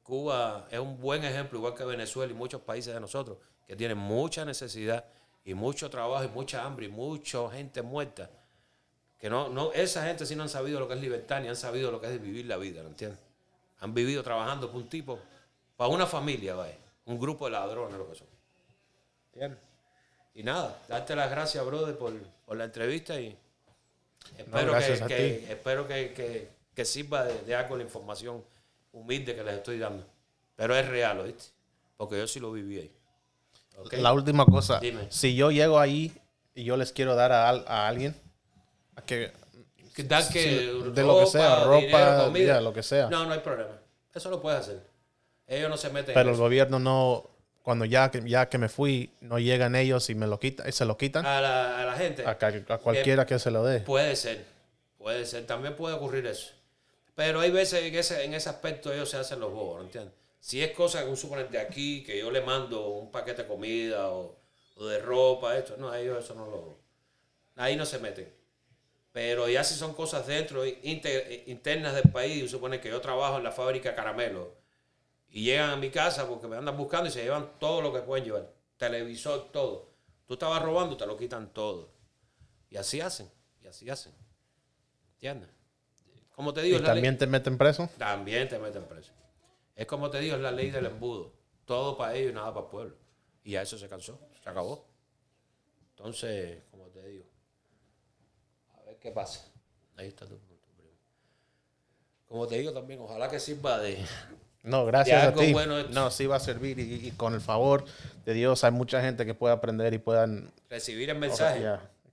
Cuba es un buen ejemplo, igual que Venezuela y muchos países de nosotros, que tienen mucha necesidad y mucho trabajo y mucha hambre y mucha gente muerta. Que no, no, esa gente sí no han sabido lo que es libertad ni han sabido lo que es vivir la vida, ¿lo entiendes? Han vivido trabajando por un tipo, para una familia, vaya, un grupo de ladrones, lo que son. ¿Entiendes? Y nada, darte las gracias, brother, por, por la entrevista y espero, gracias que, espero que, que- que sirva de, de algo la información humilde que les estoy dando. Pero es real, ¿oíste? Porque yo sí lo viví ahí. La última cosa. Dime. Si yo llego ahí y yo les quiero dar a, a alguien, a que, Que dar que de lo que sea, ropa, ya, lo que sea. No, no hay problema. Eso lo puedes hacer. Ellos no se meten pero en el eso. gobierno no, cuando ya que, ya que me fui, no llegan ellos y me lo quitan, y se lo quitan A la, a la gente. a cualquiera que se lo dé. Puede ser. Puede ser. También puede ocurrir eso. Pero hay veces en ese, en ese aspecto ellos se hacen los bobos, ¿no entiendes? Si es cosa que un suponente de aquí, que yo le mando un paquete de comida o, o de ropa, esto, no, ellos eso no lo... Ahí no se meten. Pero ya si son cosas dentro, inte- internas del país, supone que yo trabajo en la fábrica de caramelos y llegan a mi casa porque me andan buscando y se llevan todo lo que pueden llevar. Televisor, todo. Tú estabas robando, te lo quitan todo. Y así hacen, y así hacen. ¿Entiendes? Como te digo, Y es la ley- también te meten preso. también te meten preso. Es como te digo, es la ley del embudo. Todo para ellos y nada para el pueblo. Y a eso se cansó, se acabó. Entonces, como te digo, a ver qué pasa. Ahí está tu punto, primo. Como te digo también, ojalá que sirva de... No, gracias a ti. bueno no, sí va a servir y, y con el favor de Dios hay mucha gente que puede aprender y puedan... recibir el mensaje.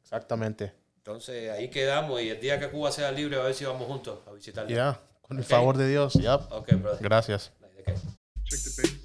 Exactamente. Entonces, ahí quedamos y el día que Cuba sea libre, a ver si vamos juntos a visitarlo. Ya, con el favor de Dios. Ya. Ok, brother. Gracias. Check the.